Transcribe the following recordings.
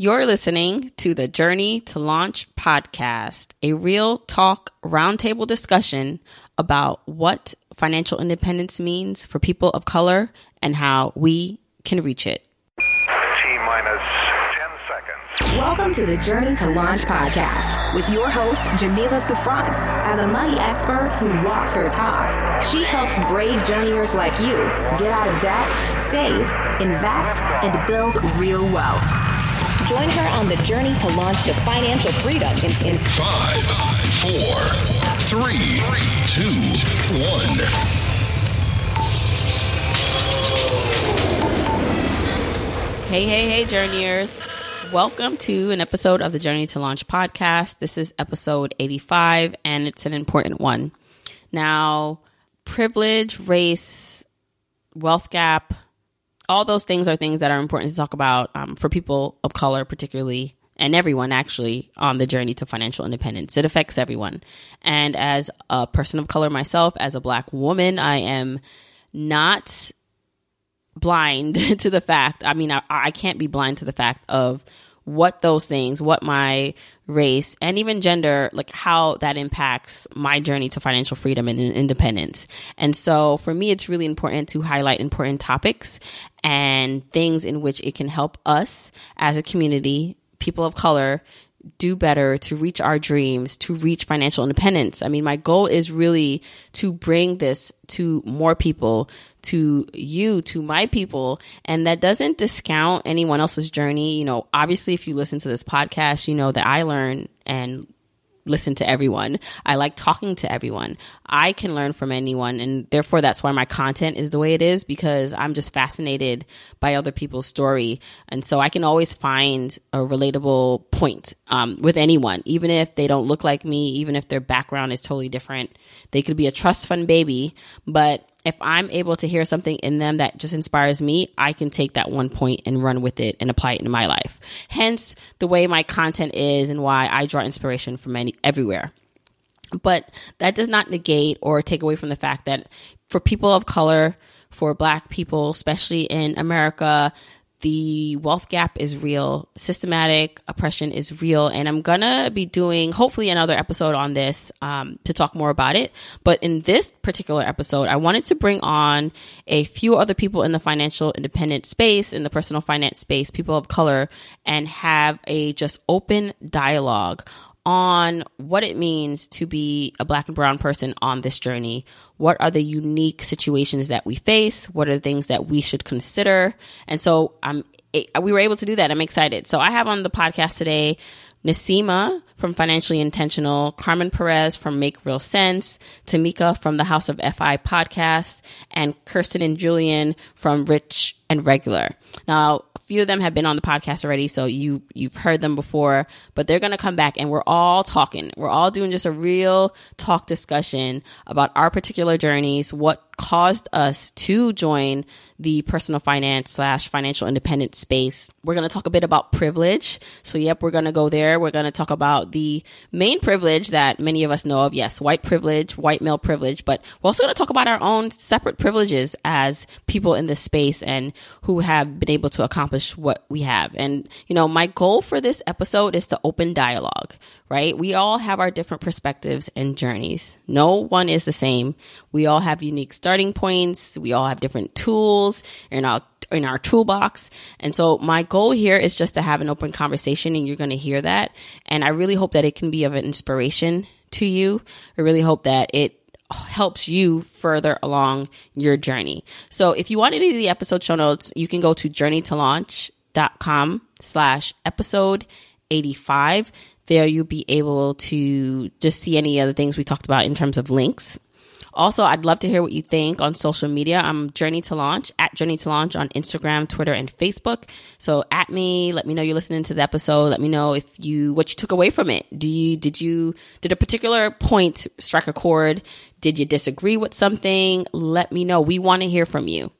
You're listening to the Journey to Launch podcast, a real talk roundtable discussion about what financial independence means for people of color and how we can reach it. T minus 10 seconds. Welcome to the Journey to Launch podcast with your host, Jamila Souffrant. As a money expert who walks her talk, she helps brave journeyers like you get out of debt, save, invest, and build real wealth. Join her on the journey to launch to financial freedom in, in Five, four, three, two, one. Hey, hey, hey, journeyers. Welcome to an episode of the Journey to Launch podcast. This is episode 85, and it's an important one. Now, privilege, race, wealth gap, all those things are things that are important to talk about um, for people of color, particularly, and everyone actually on the journey to financial independence. It affects everyone. And as a person of color myself, as a black woman, I am not blind to the fact. I mean, I, I can't be blind to the fact of what those things, what my race and even gender, like how that impacts my journey to financial freedom and independence. And so for me, it's really important to highlight important topics and things in which it can help us as a community, people of color, do better to reach our dreams, to reach financial independence. I mean, my goal is really to bring this to more people, to you, to my people. And that doesn't discount anyone else's journey. You know, obviously, if you listen to this podcast, you know that I learn and listen to everyone. I like talking to everyone. I can learn from anyone. And therefore, that's why my content is the way it is because I'm just fascinated by other people's story. And so I can always find a relatable point um, with anyone, even if they don't look like me, even if their background is totally different. They could be a trust fund baby, but if I'm able to hear something in them that just inspires me, I can take that one point and run with it and apply it in my life. Hence the way my content is and why I draw inspiration from any everywhere. But that does not negate or take away from the fact that for people of color, for black people, especially in America, the wealth gap is real. Systematic oppression is real. And I'm to be doing hopefully another episode on this um, to talk more about it. But in this particular episode, I wanted to bring on a few other people in the financial independent space, in the personal finance space, people of color, and have a just open dialogue on what it means to be a black and brown person on this journey. What are the unique situations that we face? What are the things that we should consider? And so I'm we were able to do that. I'm excited. So I have on the podcast today Naseema from Financially Intentional, Carmen Perez from Make Real Sense, Tamika from the House of FI podcast, and Kirsten and Julian from Rich and Regular. Now, few of them have been on the podcast already, so you you've heard them before, but they're going to come back and we're all talking. We're all doing just a real talk discussion about our particular journeys, what caused us to join the personal finance slash financial independence space. We're going to talk a bit about privilege. So, yep, we're going to go there. We're going to talk about the main privilege that many of us know of. Yes, white privilege, white male privilege, but we're also going to talk about our own separate privileges as people in this space and who have been able to accomplish what we have. And, you know, my goal for this episode is to open dialogue, right? We all have our different perspectives and journeys. No one is the same. We all have unique starting points. We all have different tools in our in our toolbox. And so my goal here is just to have an open conversation and you're going to hear that. And I really hope that it can be of an inspiration to you. I really hope that it helps you further along your journey. So if you want any of the episode show notes, you can go to journeytolaunch.com slash episode 85 there you'll be able to just see any other things we talked about in terms of links. Also, I'd love to hear what you think on social media. I'm Journey to Launch at Journey to Launch on Instagram, Twitter, and Facebook. So at me, let me know you're listening to the episode. Let me know if you what you took away from it. Do you did you did a particular point strike a chord? Did you disagree with something? Let me know. We want to hear from you.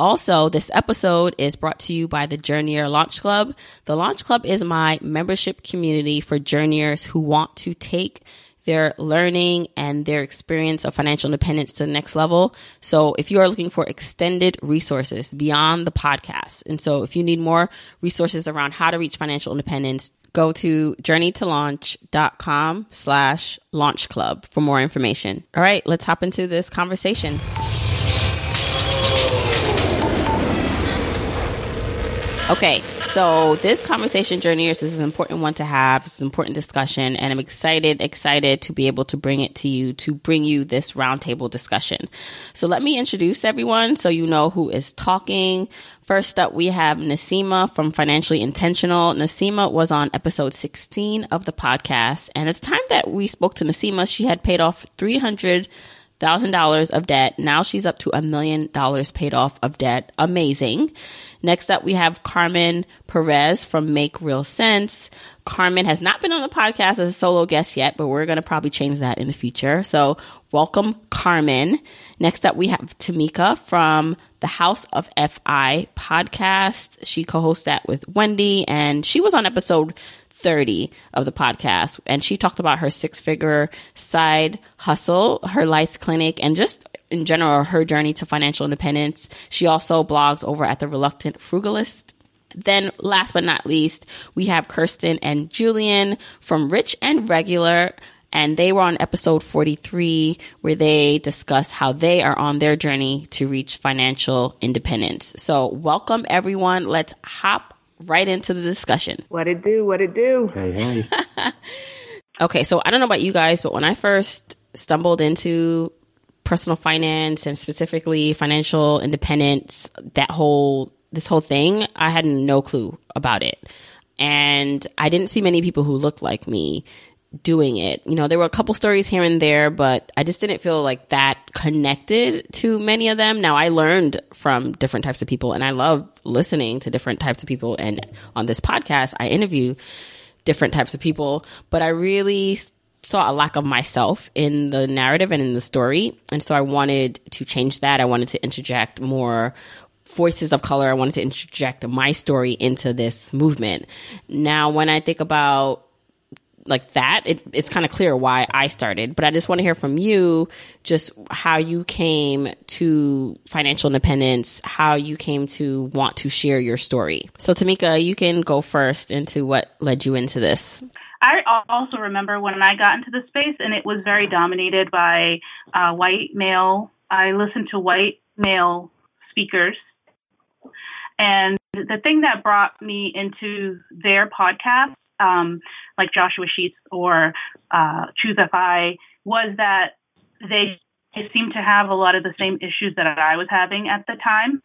Also, this episode is brought to you by the Journeyer Launch Club. The Launch Club is my membership community for journeyers who want to take their learning and their experience of financial independence to the next level. So if you are looking for extended resources beyond the podcast, and so if you need more resources around how to reach financial independence, go to journeytolaunch.com slash launch club for more information. All right, let's hop into this conversation. Okay, so this conversation, journeyers, this is an important one to have. It's an important discussion, and I'm excited, excited to be able to bring it to you, to bring you this roundtable discussion. So let me introduce everyone so you know who is talking. First up, we have Naseema from Financially Intentional. Naseema was on episode 16 of the podcast, and the time that we spoke to Naseema, she had paid off 300 thousand dollars of debt. Now she's up to a million dollars paid off of debt. Amazing. Next up, we have Carmen Perez from Make Real Sense. Carmen has not been on the podcast as a solo guest yet, but we're going to probably change that in the future. So welcome, Carmen. Next up, we have Tamika from the House of FI podcast. She co-hosts that with Wendy and she was on episode 30 of the podcast. And she talked about her six figure side hustle, her lice clinic, and just in general, her journey to financial independence. She also blogs over at the Reluctant Frugalist. Then, last but not least, we have Kirsten and Julian from Rich and Regular. And they were on episode 43 where they discuss how they are on their journey to reach financial independence. So, welcome everyone. Let's hop right into the discussion. What it do? What it do? Hey, hey. Okay, so I don't know about you guys, but when I first stumbled into personal finance and specifically financial independence, that whole this whole thing, I had no clue about it. And I didn't see many people who looked like me doing it. You know, there were a couple stories here and there, but I just didn't feel like that connected to many of them. Now I learned from different types of people and I love listening to different types of people. And on this podcast, I interview different types of people, but I really saw a lack of myself in the narrative and in the story. And so I wanted to change that. I wanted to interject more voices of color. I wanted to interject my story into this movement. Now, when I think about like that, it, it's kind of clear why I started. But I just want to hear from you just how you came to financial independence, how you came to want to share your story. So, Tamika, you can go first into what led you into this. I also remember when I got into the space, and it was very dominated by uh, white male. I listened to white male speakers. And the thing that brought me into their podcast um, like Joshua Sheats or uh, Choose FI was that they seemed to have a lot of the same issues that I was having at the time.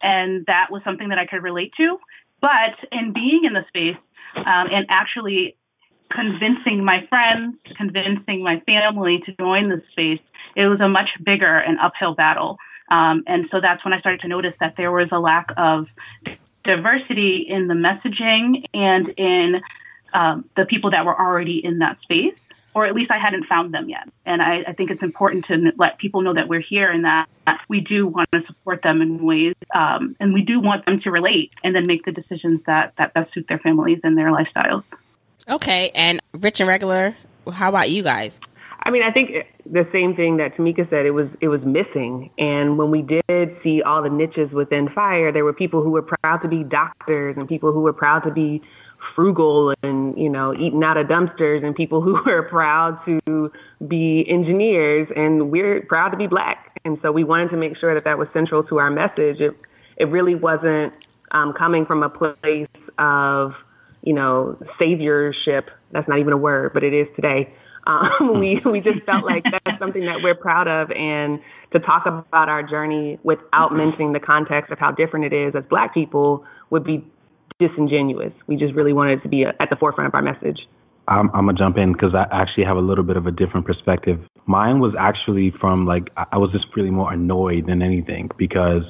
And that was something that I could relate to. But in being in the space um, and actually convincing my friends, convincing my family to join the space, it was a much bigger and uphill battle. Um, and so that's when I started to notice that there was a lack of diversity in the messaging and in um, the people that were already in that space, or at least I hadn't found them yet. And I, I think it's important to let people know that we're here and that we do want to support them in ways, um, and we do want them to relate and then make the decisions that, that best suit their families and their lifestyles. Okay, and Rich and Regular, how about you guys? I mean, I think the same thing that Tamika said. It was it was missing, and when we did see all the niches within fire, there were people who were proud to be doctors and people who were proud to be frugal and you know eating out of dumpsters and people who are proud to be engineers. And we're proud to be black. And so we wanted to make sure that that was central to our message. It it really wasn't um, coming from a place of you know saviorship. That's not even a word but it is today. Um, we we just felt like that's something that we're proud of. And to talk about our journey without mentioning the context of how different it is as black people would be disingenuous. We just really wanted it to be at the forefront of our message. I'm, I'm gonna jump in because I actually have a little bit of a different perspective. Mine was actually from like I was just really more annoyed than anything because,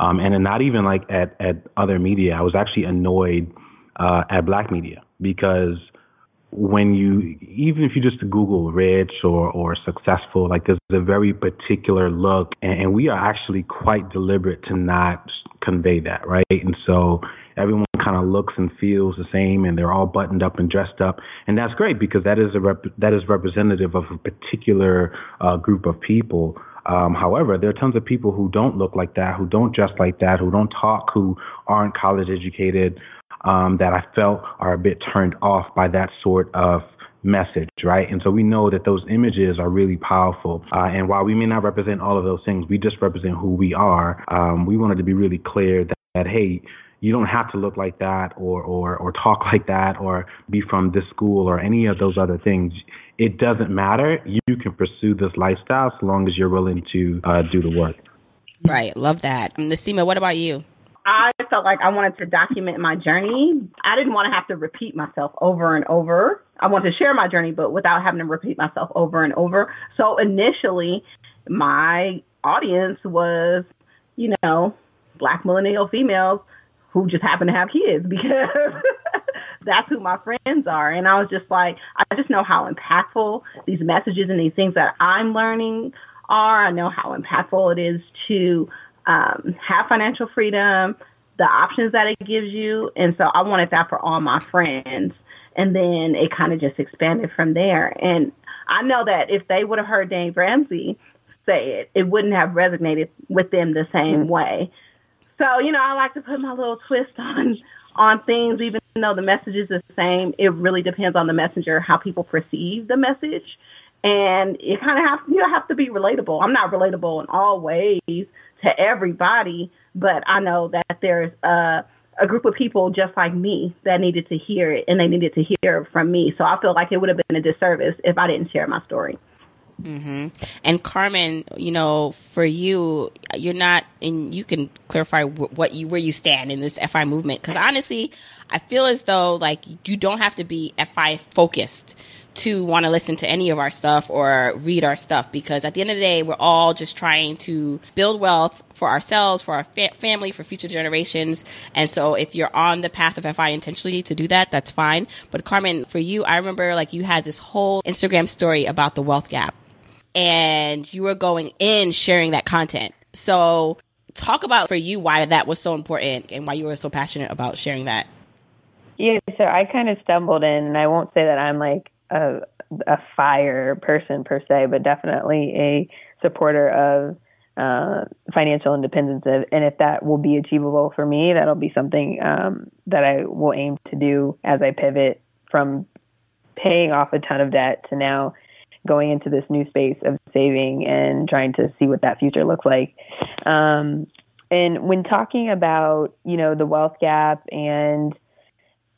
um, and not even like at at other media. I was actually annoyed uh, at black media because when you even if you just Google rich or or successful, like there's a very particular look, and, and we are actually quite deliberate to not convey that, right? And so everyone kind of looks and feels the same and they're all buttoned up and dressed up. And that's great because that is a rep- that is representative of a particular uh, group of people. Um, however, there are tons of people who don't look like that, who don't dress like that, who don't talk, who aren't college educated, um, that I felt are a bit turned off by that sort of message, right? And so we know that those images are really powerful. Uh, and while we may not represent all of those things, we just represent who we are. Um, we wanted to be really clear that, that hey, you don't have to look like that or, or, or talk like that or be from this school or any of those other things. It doesn't matter. You can pursue this lifestyle as long as you're willing to uh, do the work. Right. Love that. Naseema, what about you? I felt like I wanted to document my journey. I didn't want to have to repeat myself over and over. I wanted to share my journey, but without having to repeat myself over and over. So initially, my audience was, you know, black millennial females who just happen to have kids because that's who my friends are. And I was just like, I just know how impactful these messages and these things that I'm learning are. I know how impactful it is to um, have financial freedom, the options that it gives you. And so I wanted that for all my friends. And then it kind of just expanded from there. And I know that if they would have heard Dave Ramsey say it, it wouldn't have resonated with them the same way. So, you know, I like to put my little twist on on things, even though the message is the same. It really depends on the messenger, how people perceive the message. And you kind of have you have to be relatable. I'm not relatable in all ways to everybody, but I know that there's a a group of people just like me that needed to hear it and they needed to hear from me. So I feel like it would have been a disservice if I didn't share my story. Mm-hmm. And Carmen, you know, for you, you're not, and you can clarify what you where you stand in this FI movement. Because honestly, I feel as though like you don't have to be FI focused to want to listen to any of our stuff or read our stuff because at the end of the day, we're all just trying to build wealth for ourselves, for our fa- family, for future generations. And so if you're on the path of FI intentionally to do that, that's fine. But Carmen, for you, I remember like you had this whole Instagram story about the wealth gap and you were going in sharing that content. So talk about for you why that was so important and why you were so passionate about sharing that. Yeah, so I kind of stumbled in, and I won't say that I'm like a a fire person per se, but definitely a supporter of uh, financial independence. And if that will be achievable for me, that'll be something um, that I will aim to do as I pivot from paying off a ton of debt to now going into this new space of saving and trying to see what that future looks like. Um, and when talking about, you know, the wealth gap and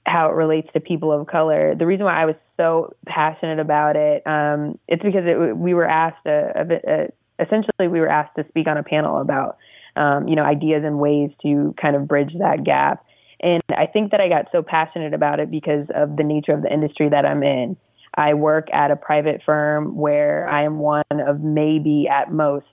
how it relates to people of color, the reason why I was so passionate about it, um, it's because it, we were asked a, a, a, essentially we were asked to speak on a panel about, um, you know, ideas and ways to kind of bridge that gap. And I think that I got so passionate about it because of the nature of the industry that I'm in. I work at a private firm where I am one of maybe at most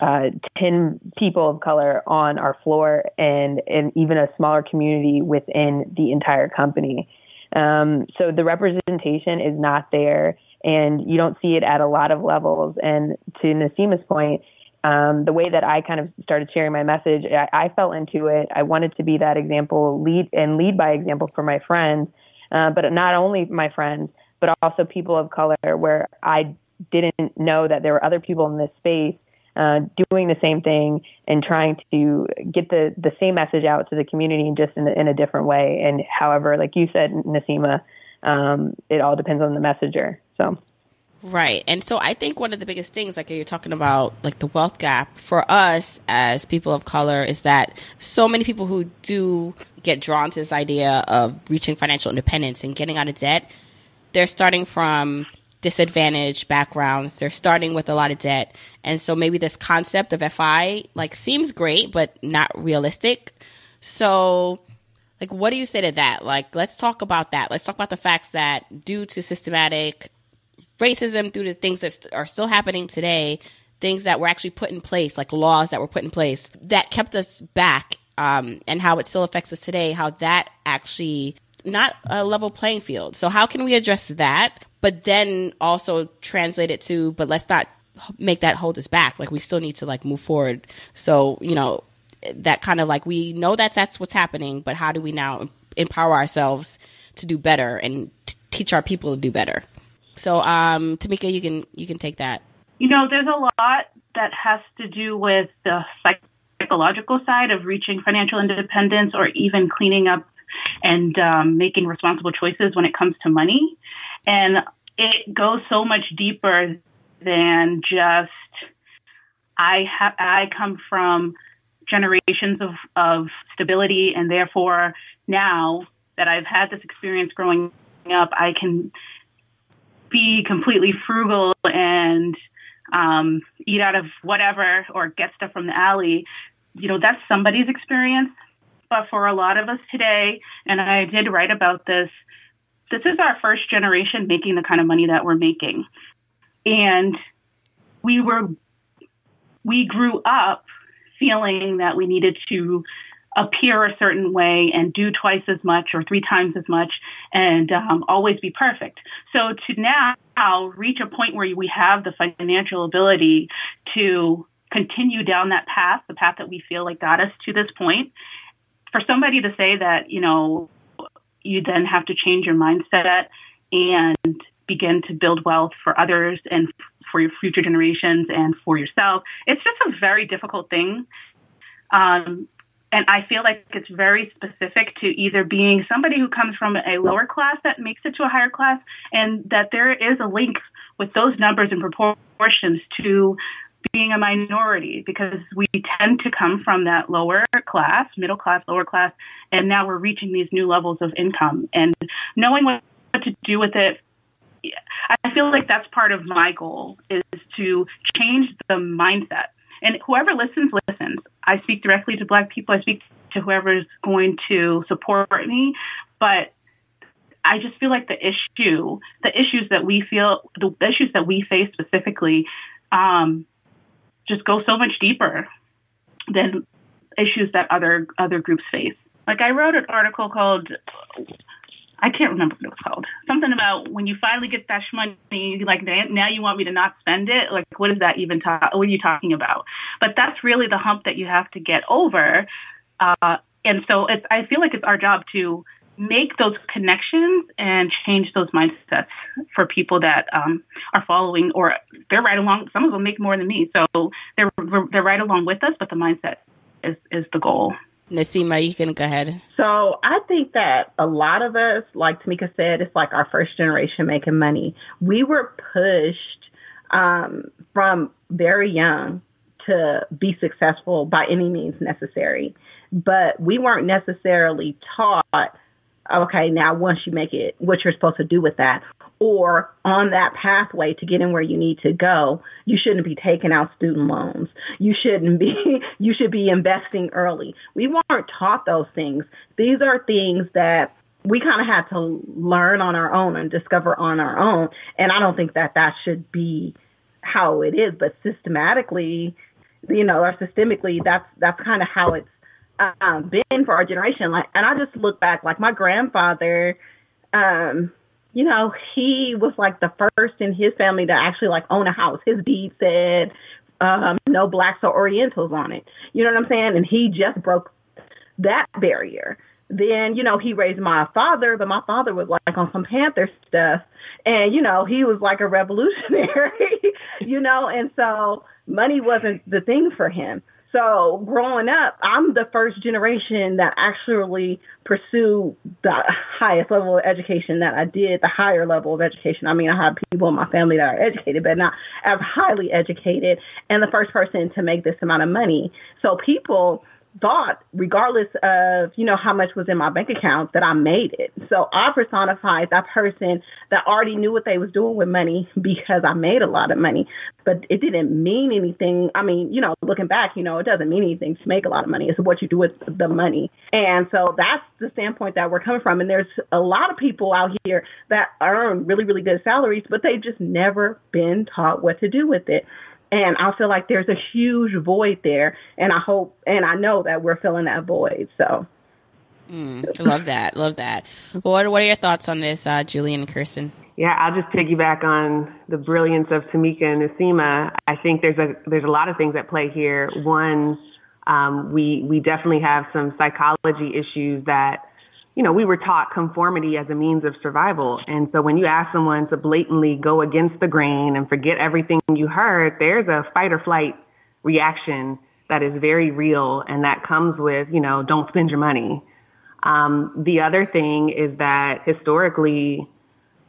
uh, 10 people of color on our floor and, and even a smaller community within the entire company. Um, so the representation is not there and you don't see it at a lot of levels. And to Naseema's point, um, the way that I kind of started sharing my message, I, I fell into it. I wanted to be that example, lead and lead by example for my friends, uh, but not only my friends, but also people of color, where I didn't know that there were other people in this space uh, doing the same thing and trying to get the, the same message out to the community just in, in a different way. And however, like you said, Naseema, um, it all depends on the messenger. So. Right. And so I think one of the biggest things, like you're talking about, like the wealth gap for us as people of color is that so many people who do get drawn to this idea of reaching financial independence and getting out of debt they're starting from disadvantaged backgrounds. They're starting with a lot of debt. And so maybe this concept of FI like seems great, but not realistic. So like what do you say to that? Like let's talk about that. Let's talk about the facts that due to systematic racism, due to things that are still happening today, things that were actually put in place, like laws that were put in place that kept us back, um, and how it still affects us today, how that actually not a level playing field. So how can we address that, but then also translate it to, but let's not make that hold us back. Like we still need to like move forward. So, you know, that kind of like we know that that's what's happening, but how do we now empower ourselves to do better and t- teach our people to do better. So, um, Tamika, you can you can take that. You know, there's a lot that has to do with the psychological side of reaching financial independence, or even cleaning up and um, making responsible choices when it comes to money. And it goes so much deeper than just I have I come from generations of, of stability and therefore now that I've had this experience growing up, I can be completely frugal and um, eat out of whatever or get stuff from the alley. You know, that's somebody's experience. But for a lot of us today, and I did write about this, this is our first generation making the kind of money that we're making. And we were, we grew up feeling that we needed to appear a certain way and do twice as much or three times as much and um, always be perfect. So to now reach a point where we have the financial ability to continue down that path, the path that we feel like got us to this point, for somebody to say that, you know, you then have to change your mindset and begin to build wealth for others and for your future generations and for yourself. It's just a very difficult thing. Um, and I feel like it's very specific to either being somebody who comes from a lower class that makes it to a higher class, and that there is a link with those numbers and proportions to being a minority because we tend to come from that lower class, middle class, lower class, and now we're reaching these new levels of income and knowing what to do with it. I feel like that's part of my goal is to change the mindset. And whoever listens, listens. I speak directly to black people. I speak to whoever is going to support me. But I just feel like the issue, the issues that we feel, the issues that we face specifically, um, just go so much deeper than issues that other other groups face. Like I wrote an article called I can't remember what it was called. Something about when you finally get that money, like now you want me to not spend it. Like what is that even talk? What are you talking about? But that's really the hump that you have to get over. Uh, and so it's I feel like it's our job to make those connections and change those mindsets for people that um, are following or they're right along. Some of them make more than me, so they're they're right along with us. But the mindset is is the goal. Naseema, you can go ahead. So I think that a lot of us, like Tamika said, it's like our first generation making money. We were pushed um, from very young to be successful by any means necessary, but we weren't necessarily taught okay, now once you make it, what you're supposed to do with that, or on that pathway to getting where you need to go, you shouldn't be taking out student loans. You shouldn't be, you should be investing early. We weren't taught those things. These are things that we kind of had to learn on our own and discover on our own. And I don't think that that should be how it is, but systematically, you know, or systemically, that's, that's kind of how it's um, been for our generation. Like, and I just look back, like my grandfather, um, you know, he was like the first in his family to actually like own a house. His deed said um, no blacks or Orientals on it. You know what I'm saying? And he just broke that barrier. Then, you know, he raised my father, but my father was like on some Panther stuff. And, you know, he was like a revolutionary, you know, and so money wasn't the thing for him. So growing up, I'm the first generation that actually pursued the highest level of education that I did, the higher level of education. I mean, I have people in my family that are educated, but not as highly educated, and the first person to make this amount of money. So people thought, regardless of, you know, how much was in my bank account, that I made it. So I personified that person that already knew what they was doing with money because I made a lot of money. But it didn't mean anything. I mean, you know, looking back, you know, it doesn't mean anything to make a lot of money. It's what you do with the money. And so that's the standpoint that we're coming from. And there's a lot of people out here that earn really, really good salaries, but they've just never been taught what to do with it. And I feel like there's a huge void there. And I hope and I know that we're filling that void. So. Mm, love that. Love that. What, what are your thoughts on this, uh, Julian Kirsten? Yeah, I'll just piggyback on the brilliance of Tamika and Naseema. I think there's a there's a lot of things at play here. One, um, we we definitely have some psychology issues that you know, we were taught conformity as a means of survival. And so when you ask someone to blatantly go against the grain and forget everything you heard, there's a fight or flight reaction that is very real and that comes with, you know, don't spend your money. Um, the other thing is that historically,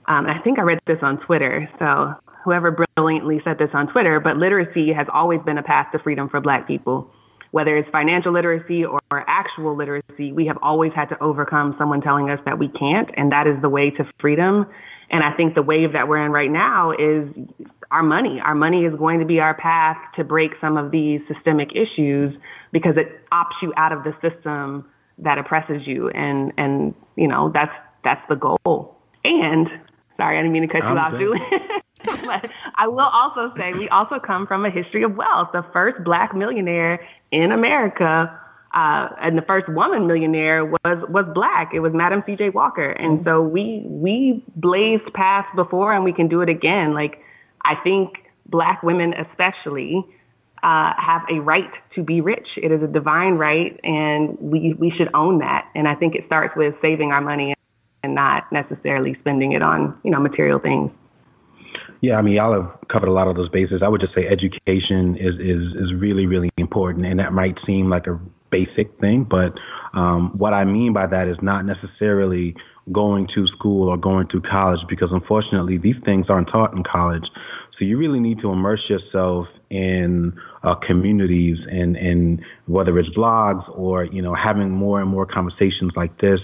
um, I think I read this on Twitter, so whoever brilliantly said this on Twitter, but literacy has always been a path to freedom for black people whether it's financial literacy or actual literacy, we have always had to overcome someone telling us that we can't, and that is the way to freedom. And I think the wave that we're in right now is our money. Our money is going to be our path to break some of these systemic issues because it opts you out of the system that oppresses you. And, and, you know, that's, that's the goal. And sorry, I didn't mean to cut you off, Julie. but I will also say we also come from a history of wealth. The first black millionaire in America, uh, and the first woman millionaire was was black. It was Madam C.J. Walker, and so we we blazed paths before, and we can do it again. Like I think black women, especially. Uh, have a right to be rich. It is a divine right, and we we should own that. And I think it starts with saving our money and not necessarily spending it on you know material things. Yeah, I mean, y'all have covered a lot of those bases. I would just say education is is is really really important, and that might seem like a basic thing, but um, what I mean by that is not necessarily going to school or going to college, because unfortunately these things aren't taught in college. So you really need to immerse yourself in uh, communities and, and whether it's blogs or, you know, having more and more conversations like this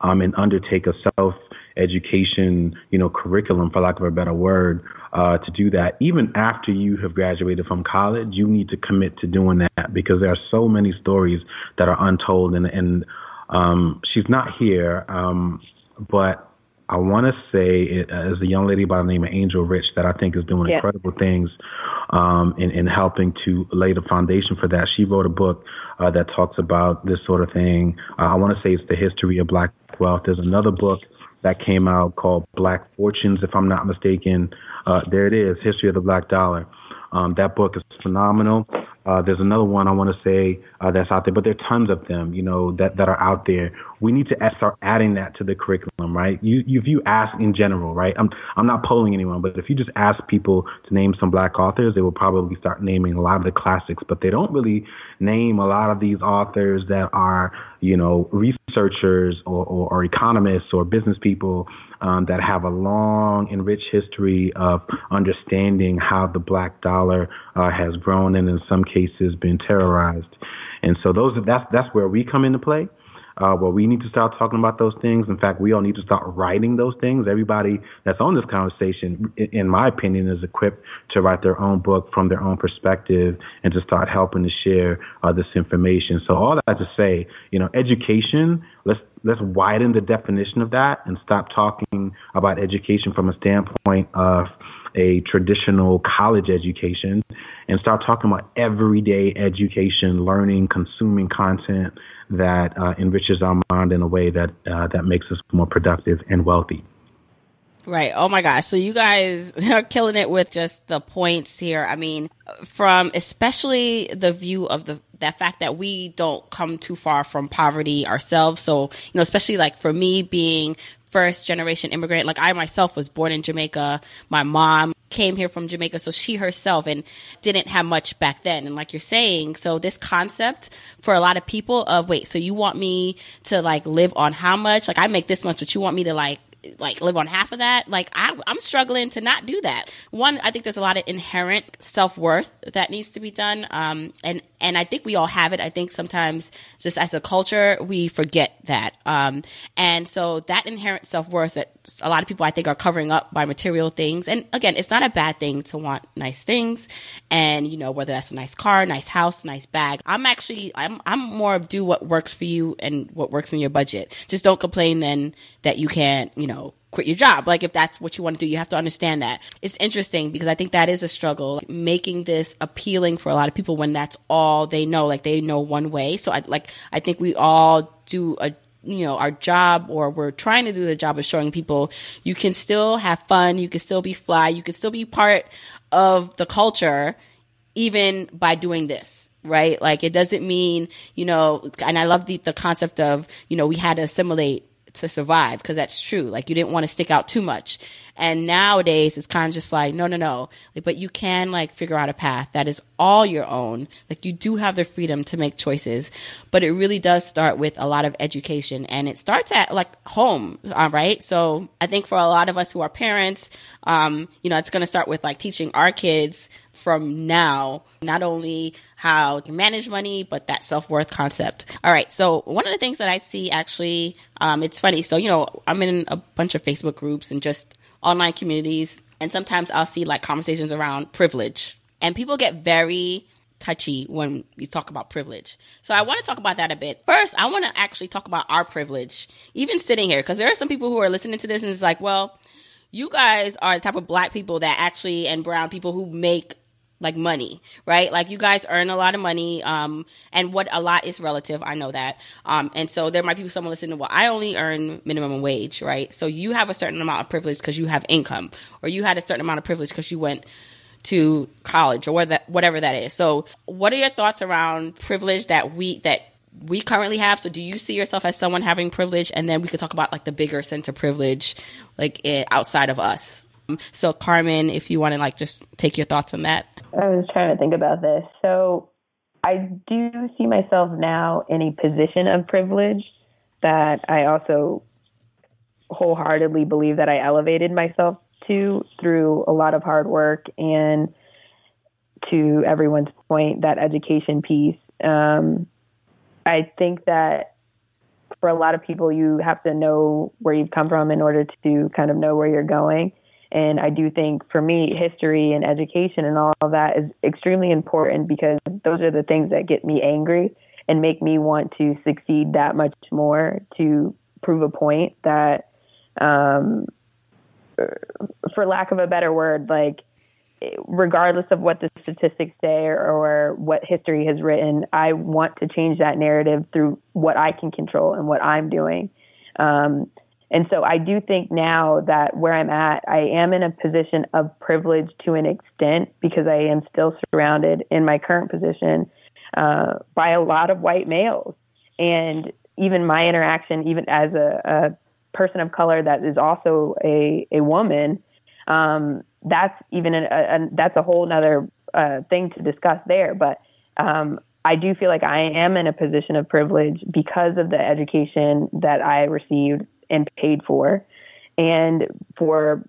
um, and undertake a self education, you know, curriculum, for lack of a better word, uh, to do that. Even after you have graduated from college, you need to commit to doing that because there are so many stories that are untold. And, and um, she's not here, um, but I want to say, it, as a young lady by the name of Angel Rich, that I think is doing yeah. incredible things um, in, in helping to lay the foundation for that. She wrote a book uh, that talks about this sort of thing. Uh, I want to say it's the history of black wealth. There's another book that came out called Black Fortunes, if I'm not mistaken. Uh, there it is, History of the Black Dollar. Um, that book is phenomenal. Uh, there's another one I want to say uh, that's out there, but there are tons of them, you know, that, that are out there. We need to start adding that to the curriculum, right? You, if you ask in general, right? I'm, I'm not polling anyone, but if you just ask people to name some black authors, they will probably start naming a lot of the classics, but they don't really name a lot of these authors that are, you know, researchers or, or, or economists or business people um, that have a long and rich history of understanding how the black dollar uh, has grown and in some cases been terrorized. And so those that's that's where we come into play uh, we need to start talking about those things. In fact, we all need to start writing those things. Everybody that's on this conversation, in my opinion, is equipped to write their own book from their own perspective and to start helping to share uh, this information. So all that to say, you know, education, let's let's widen the definition of that and stop talking about education from a standpoint of a traditional college education and start talking about everyday education, learning, consuming content that uh, enriches our mind in a way that uh, that makes us more productive and wealthy. Right. Oh my gosh. So you guys are killing it with just the points here. I mean, from especially the view of the that fact that we don't come too far from poverty ourselves. So, you know, especially like for me being first generation immigrant, like I myself was born in Jamaica. My mom came here from Jamaica, so she herself and didn't have much back then. And like you're saying, so this concept for a lot of people of wait, so you want me to like live on how much? Like I make this much, but you want me to like like live on half of that. Like I, am struggling to not do that. One, I think there's a lot of inherent self worth that needs to be done, um, and and I think we all have it. I think sometimes just as a culture we forget that, um, and so that inherent self worth that a lot of people I think are covering up by material things. And again, it's not a bad thing to want nice things, and you know whether that's a nice car, nice house, nice bag. I'm actually I'm I'm more of do what works for you and what works in your budget. Just don't complain then that you can't you know quit your job. Like if that's what you want to do, you have to understand that. It's interesting because I think that is a struggle making this appealing for a lot of people when that's all they know. Like they know one way. So I like I think we all do a you know our job or we're trying to do the job of showing people you can still have fun, you can still be fly, you can still be part of the culture even by doing this right? Like it doesn't mean, you know, and I love the, the concept of, you know, we had to assimilate to survive because that's true. Like you didn't want to stick out too much. And nowadays it's kind of just like, no, no, no. Like, but you can like figure out a path that is all your own. Like you do have the freedom to make choices, but it really does start with a lot of education and it starts at like home, uh, right? So I think for a lot of us who are parents, um, you know, it's going to start with like teaching our kids from now, not only how to manage money, but that self worth concept. All right. So one of the things that I see actually, um, it's funny. So, you know, I'm in a bunch of Facebook groups and just online communities. And sometimes I'll see like conversations around privilege and people get very touchy when you talk about privilege. So I want to talk about that a bit. First, I want to actually talk about our privilege, even sitting here, because there are some people who are listening to this and it's like, well, you guys are the type of black people that actually and brown people who make like money, right? Like you guys earn a lot of money, um, and what a lot is relative. I know that. Um, and so there might be someone listening, well, I only earn minimum wage, right? So you have a certain amount of privilege because you have income, or you had a certain amount of privilege because you went to college or whatever that is. So what are your thoughts around privilege that we, that we currently have. So do you see yourself as someone having privilege? And then we could talk about like the bigger sense of privilege, like it, outside of us. So Carmen, if you want to like just take your thoughts on that. I was trying to think about this. So I do see myself now in a position of privilege that I also wholeheartedly believe that I elevated myself to through a lot of hard work and to everyone's point, that education piece. Um, I think that for a lot of people, you have to know where you've come from in order to kind of know where you're going. And I do think for me, history and education and all of that is extremely important because those are the things that get me angry and make me want to succeed that much more to prove a point that, um, for lack of a better word, like, regardless of what the statistics say or, or what history has written, I want to change that narrative through what I can control and what I'm doing. Um, and so I do think now that where I'm at, I am in a position of privilege to an extent because I am still surrounded in my current position uh, by a lot of white males. And even my interaction, even as a, a person of color that is also a, a woman, um, that's even a, a, that's a whole other uh, thing to discuss there. But um, I do feel like I am in a position of privilege because of the education that I received and paid for, and for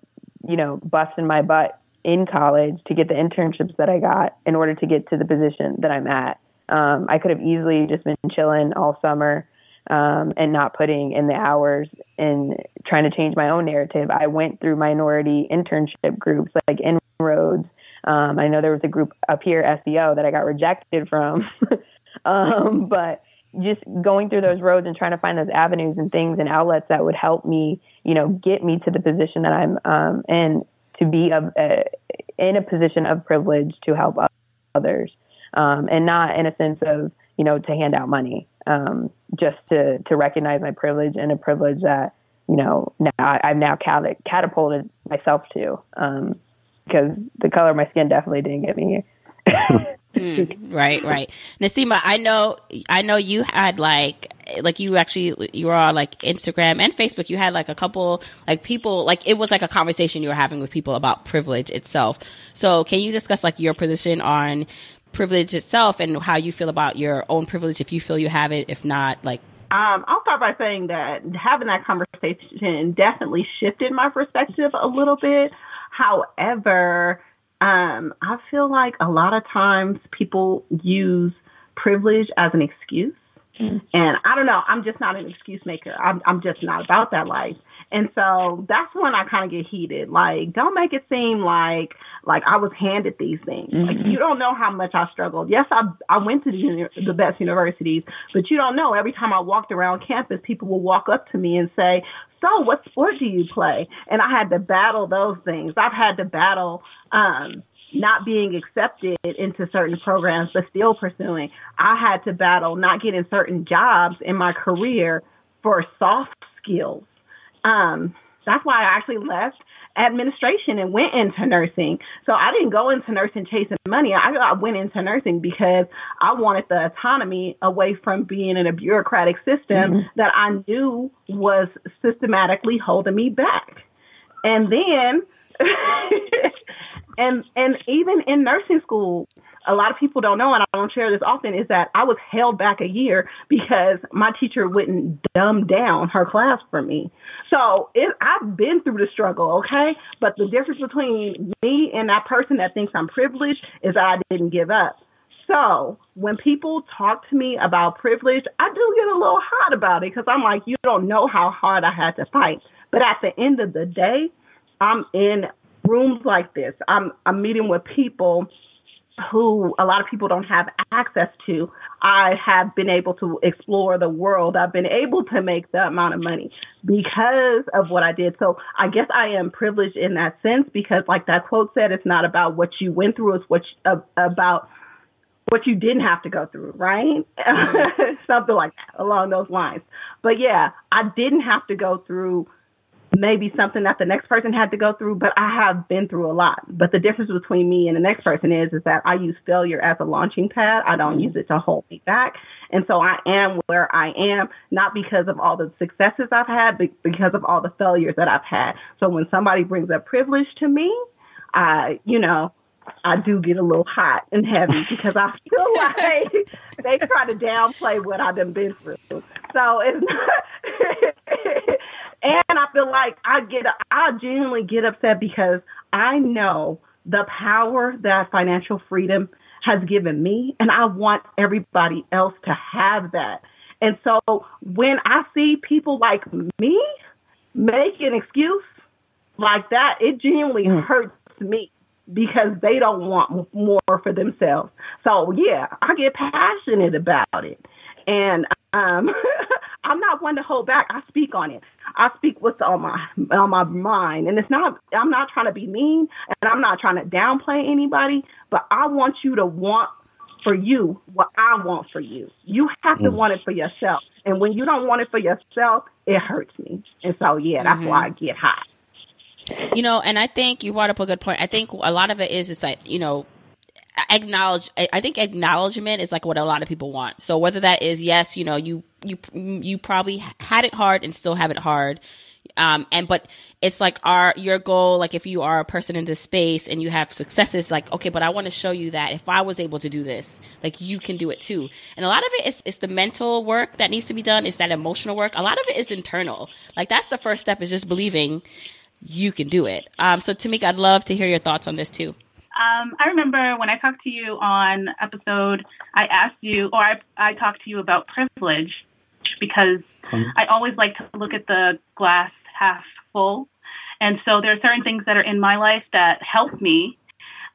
you know busting my butt in college to get the internships that I got in order to get to the position that I'm at. Um, I could have easily just been chilling all summer um, and not putting in the hours and trying to change my own narrative. I went through minority internship groups like Inroads. Um, I know there was a group up here, SEO, that I got rejected from. um, but just going through those roads and trying to find those avenues and things and outlets that would help me, you know, get me to the position that I'm um, in to be of, uh, in a position of privilege to help others, um, and not in a sense of you know to hand out money, um, just to to recognize my privilege and a privilege that you know now I've now catapulted myself to um, because the color of my skin definitely didn't get me here. Mm, right, right. Naseema, I know, I know you had like, like you actually, you were on like Instagram and Facebook. You had like a couple, like people, like it was like a conversation you were having with people about privilege itself. So can you discuss like your position on privilege itself and how you feel about your own privilege if you feel you have it, if not, like, um, I'll start by saying that having that conversation definitely shifted my perspective a little bit. However, um, I feel like a lot of times people use privilege as an excuse. Mm-hmm. And I don't know, I'm just not an excuse maker. I'm I'm just not about that life. And so that's when I kind of get heated. Like, don't make it seem like like I was handed these things. Mm-hmm. Like you don't know how much I struggled. Yes, I I went to the, the best universities, but you don't know. Every time I walked around campus, people will walk up to me and say, "So, what sport do you play?" And I had to battle those things. I've had to battle um not being accepted into certain programs, but still pursuing. I had to battle not getting certain jobs in my career for soft skills. Um, That's why I actually left administration and went into nursing. So I didn't go into nursing chasing money. I, I went into nursing because I wanted the autonomy away from being in a bureaucratic system mm-hmm. that I knew was systematically holding me back. And then and and even in nursing school, a lot of people don't know, and I don't share this often, is that I was held back a year because my teacher wouldn't dumb down her class for me. So it, I've been through the struggle, okay? But the difference between me and that person that thinks I'm privileged is that I didn't give up. So when people talk to me about privilege, I do get a little hot about it because I'm like, you don't know how hard I had to fight. But at the end of the day, I'm in rooms like this. I'm I'm meeting with people who a lot of people don't have access to. I have been able to explore the world. I've been able to make the amount of money because of what I did. So I guess I am privileged in that sense because like that quote said, it's not about what you went through, it's what you, uh, about what you didn't have to go through, right? Mm-hmm. Something like that along those lines. But yeah, I didn't have to go through maybe something that the next person had to go through, but I have been through a lot. But the difference between me and the next person is, is that I use failure as a launching pad. I don't use it to hold me back. And so I am where I am, not because of all the successes I've had, but because of all the failures that I've had. So when somebody brings up privilege to me, I, you know, I do get a little hot and heavy because I feel like they try to downplay what I've been through. So it's not, and I feel like I get, I genuinely get upset because I know the power that financial freedom has given me, and I want everybody else to have that. And so when I see people like me make an excuse like that, it genuinely mm. hurts me because they don't want more for themselves. So yeah, I get passionate about it. And um I'm not one to hold back. I speak on it. I speak what's on my on my mind, and it's not. I'm not trying to be mean, and I'm not trying to downplay anybody. But I want you to want for you what I want for you. You have to mm. want it for yourself, and when you don't want it for yourself, it hurts me. And so, yeah, that's mm-hmm. why I get hot. You know, and I think you brought up a good point. I think a lot of it is, is like, you know, acknowledge i think acknowledgement is like what a lot of people want. So whether that is yes you know you you you probably had it hard and still have it hard. Um and but it's like our your goal like if you are a person in this space and you have successes like okay but i want to show you that if i was able to do this like you can do it too. And a lot of it is is the mental work that needs to be done is that emotional work. A lot of it is internal. Like that's the first step is just believing you can do it. Um so tamika i'd love to hear your thoughts on this too um, I remember when I talked to you on episode, I asked you, or I, I talked to you about privilege because mm-hmm. I always like to look at the glass half full. And so there are certain things that are in my life that help me.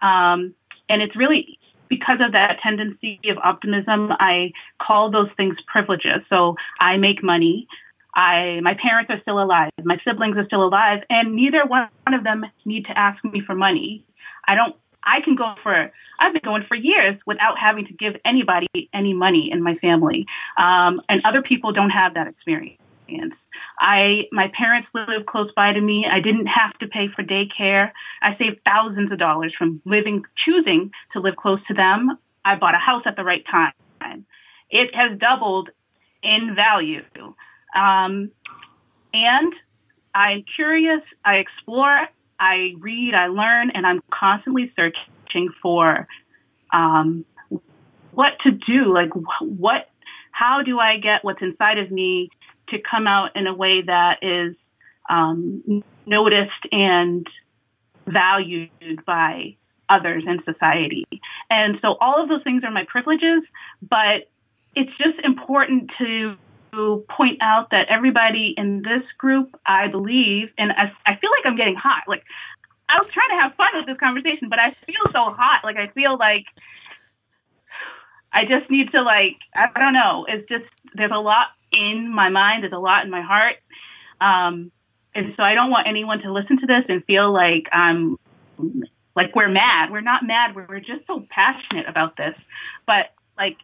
Um, and it's really because of that tendency of optimism, I call those things privileges. So I make money. I, my parents are still alive. My siblings are still alive, and neither one of them need to ask me for money. I don't I can go for, I've been going for years without having to give anybody any money in my family. Um, and other people don't have that experience. I, my parents live close by to me. I didn't have to pay for daycare. I saved thousands of dollars from living, choosing to live close to them. I bought a house at the right time. It has doubled in value. Um, and I'm curious. I explore. I read, I learn, and I'm constantly searching for um, what to do. Like, what, how do I get what's inside of me to come out in a way that is um, noticed and valued by others in society? And so, all of those things are my privileges, but it's just important to point out that everybody in this group, I believe, and I, I feel like I'm getting hot. Like, I was trying to have fun with this conversation, but I feel so hot. Like, I feel like I just need to, like, I, I don't know. It's just, there's a lot in my mind, there's a lot in my heart. Um, and so I don't want anyone to listen to this and feel like I'm like we're mad. We're not mad. We're, we're just so passionate about this. But like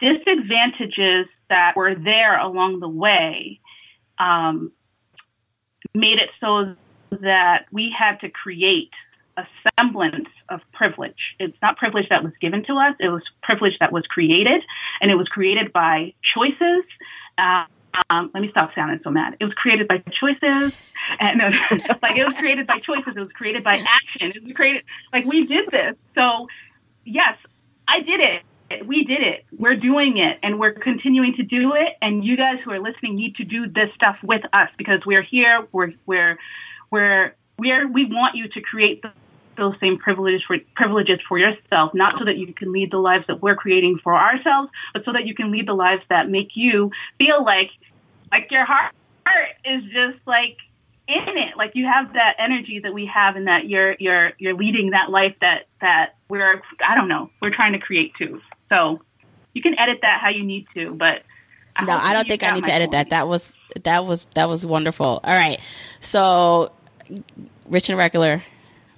disadvantages that were there along the way um, made it so that we had to create a semblance of privilege. It's not privilege that was given to us, it was privilege that was created, and it was created by choices. Um, let me stop sounding so mad. It was created by choices, and like it was created by choices. It was created by action. It was created like we did this. So yes, I did it. We did it. We're doing it, and we're continuing to do it. And you guys who are listening need to do this stuff with us because we're here. We're we're we're we're we want you to create those same privileges for, privileges for yourself, not so that you can lead the lives that we're creating for ourselves, but so that you can lead the lives that make you feel like like your heart is just like in it. Like you have that energy that we have and that you're you're you're leading that life that that we're I don't know, we're trying to create too. So you can edit that how you need to, but I no, I don't think I need to edit point. that. That was that was that was wonderful. All right. So rich and regular.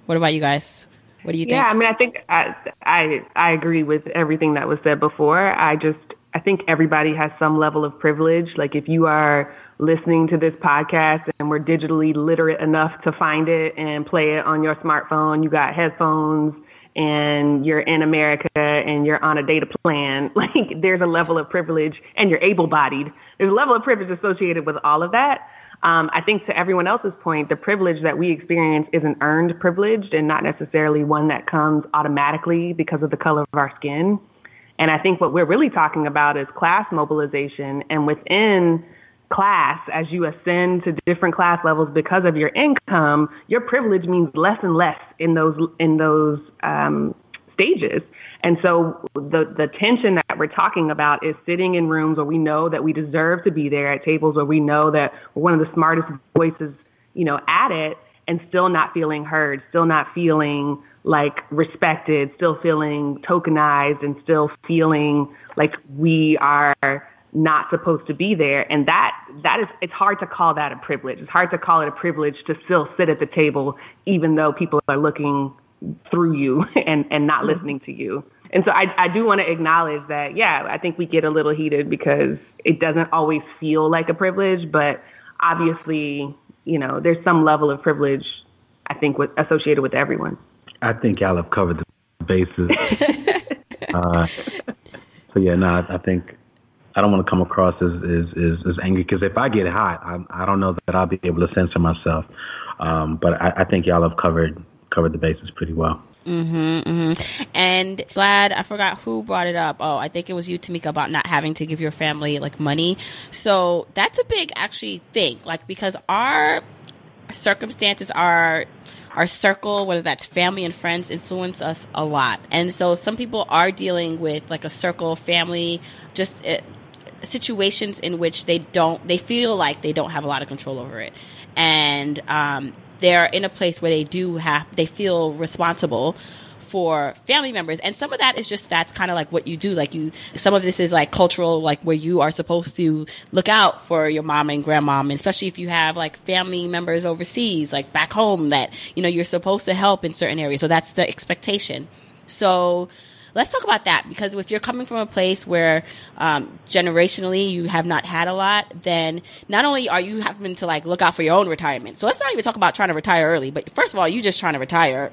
What about you guys? What do you think? Yeah, I mean, I think I, I I agree with everything that was said before. I just I think everybody has some level of privilege. Like if you are listening to this podcast and we're digitally literate enough to find it and play it on your smartphone, you got headphones and you're in America and you're on a data plan, like there's a level of privilege and you're able bodied. There's a level of privilege associated with all of that. Um, I think to everyone else's point, the privilege that we experience is an earned privilege and not necessarily one that comes automatically because of the color of our skin. And I think what we're really talking about is class mobilization. And within class, as you ascend to different class levels because of your income, your privilege means less and less in those in those um, stages. And so the the tension that we're talking about is sitting in rooms where we know that we deserve to be there at tables where we know that we're one of the smartest voices, you know, at it and still not feeling heard, still not feeling like respected, still feeling tokenized and still feeling like we are not supposed to be there. And that, that is, it's hard to call that a privilege. It's hard to call it a privilege to still sit at the table, even though people are looking through you and, and not mm-hmm. listening to you. And so I, I do want to acknowledge that, yeah, I think we get a little heated because it doesn't always feel like a privilege, but obviously, you know, there's some level of privilege, I think, with, associated with everyone. I think y'all have covered the bases. uh, so yeah, no, I, I think I don't want to come across as as, as, as angry because if I get hot, I, I don't know that I'll be able to censor myself. Um, but I, I think y'all have covered covered the bases pretty well. Mm-hmm, mm-hmm. And glad I forgot who brought it up. Oh, I think it was you, Tamika, about not having to give your family like money. So that's a big actually thing, like because our circumstances are our circle, whether that's family and friends, influence us a lot. And so some people are dealing with like a circle, family, just uh, situations in which they don't, they feel like they don't have a lot of control over it. And um, they're in a place where they do have, they feel responsible for family members. And some of that is just that's kind of like what you do. Like you, some of this is like cultural, like where you are supposed to look out for your mom and grandmom, especially if you have like family members overseas, like back home that, you know, you're supposed to help in certain areas. So that's the expectation. So, let's talk about that because if you're coming from a place where um, generationally you have not had a lot, then not only are you having to like look out for your own retirement. So let's not even talk about trying to retire early. But first of all, you're just trying to retire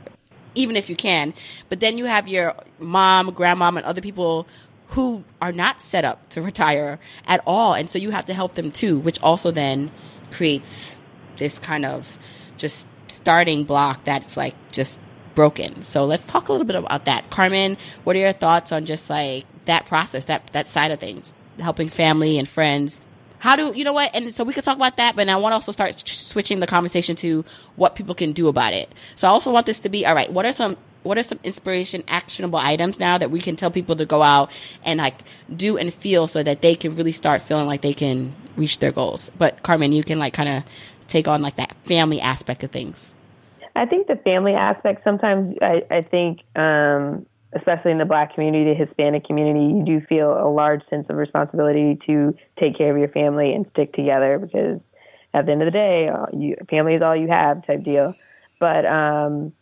even if you can. But then you have your mom, grandmom, and other people who are not set up to retire at all. And so you have to help them too, which also then creates this kind of just starting block that's like just broken. So let's talk a little bit about that. Carmen, what are your thoughts on just like that process, that that side of things, helping family and friends how do you know what? And so we could talk about that, but I want to also start switching the conversation to what people can do about it. So I also want this to be all right. What are some what are some inspiration actionable items now that we can tell people to go out and like do and feel so that they can really start feeling like they can reach their goals. But Carmen, you can like kind of take on like that family aspect of things. I think the family aspect sometimes I, I think um, especially in the black community, the Hispanic community, you do feel a large sense of responsibility to take care of your family and stick together because at the end of the day, you, family is all you have type deal. But um,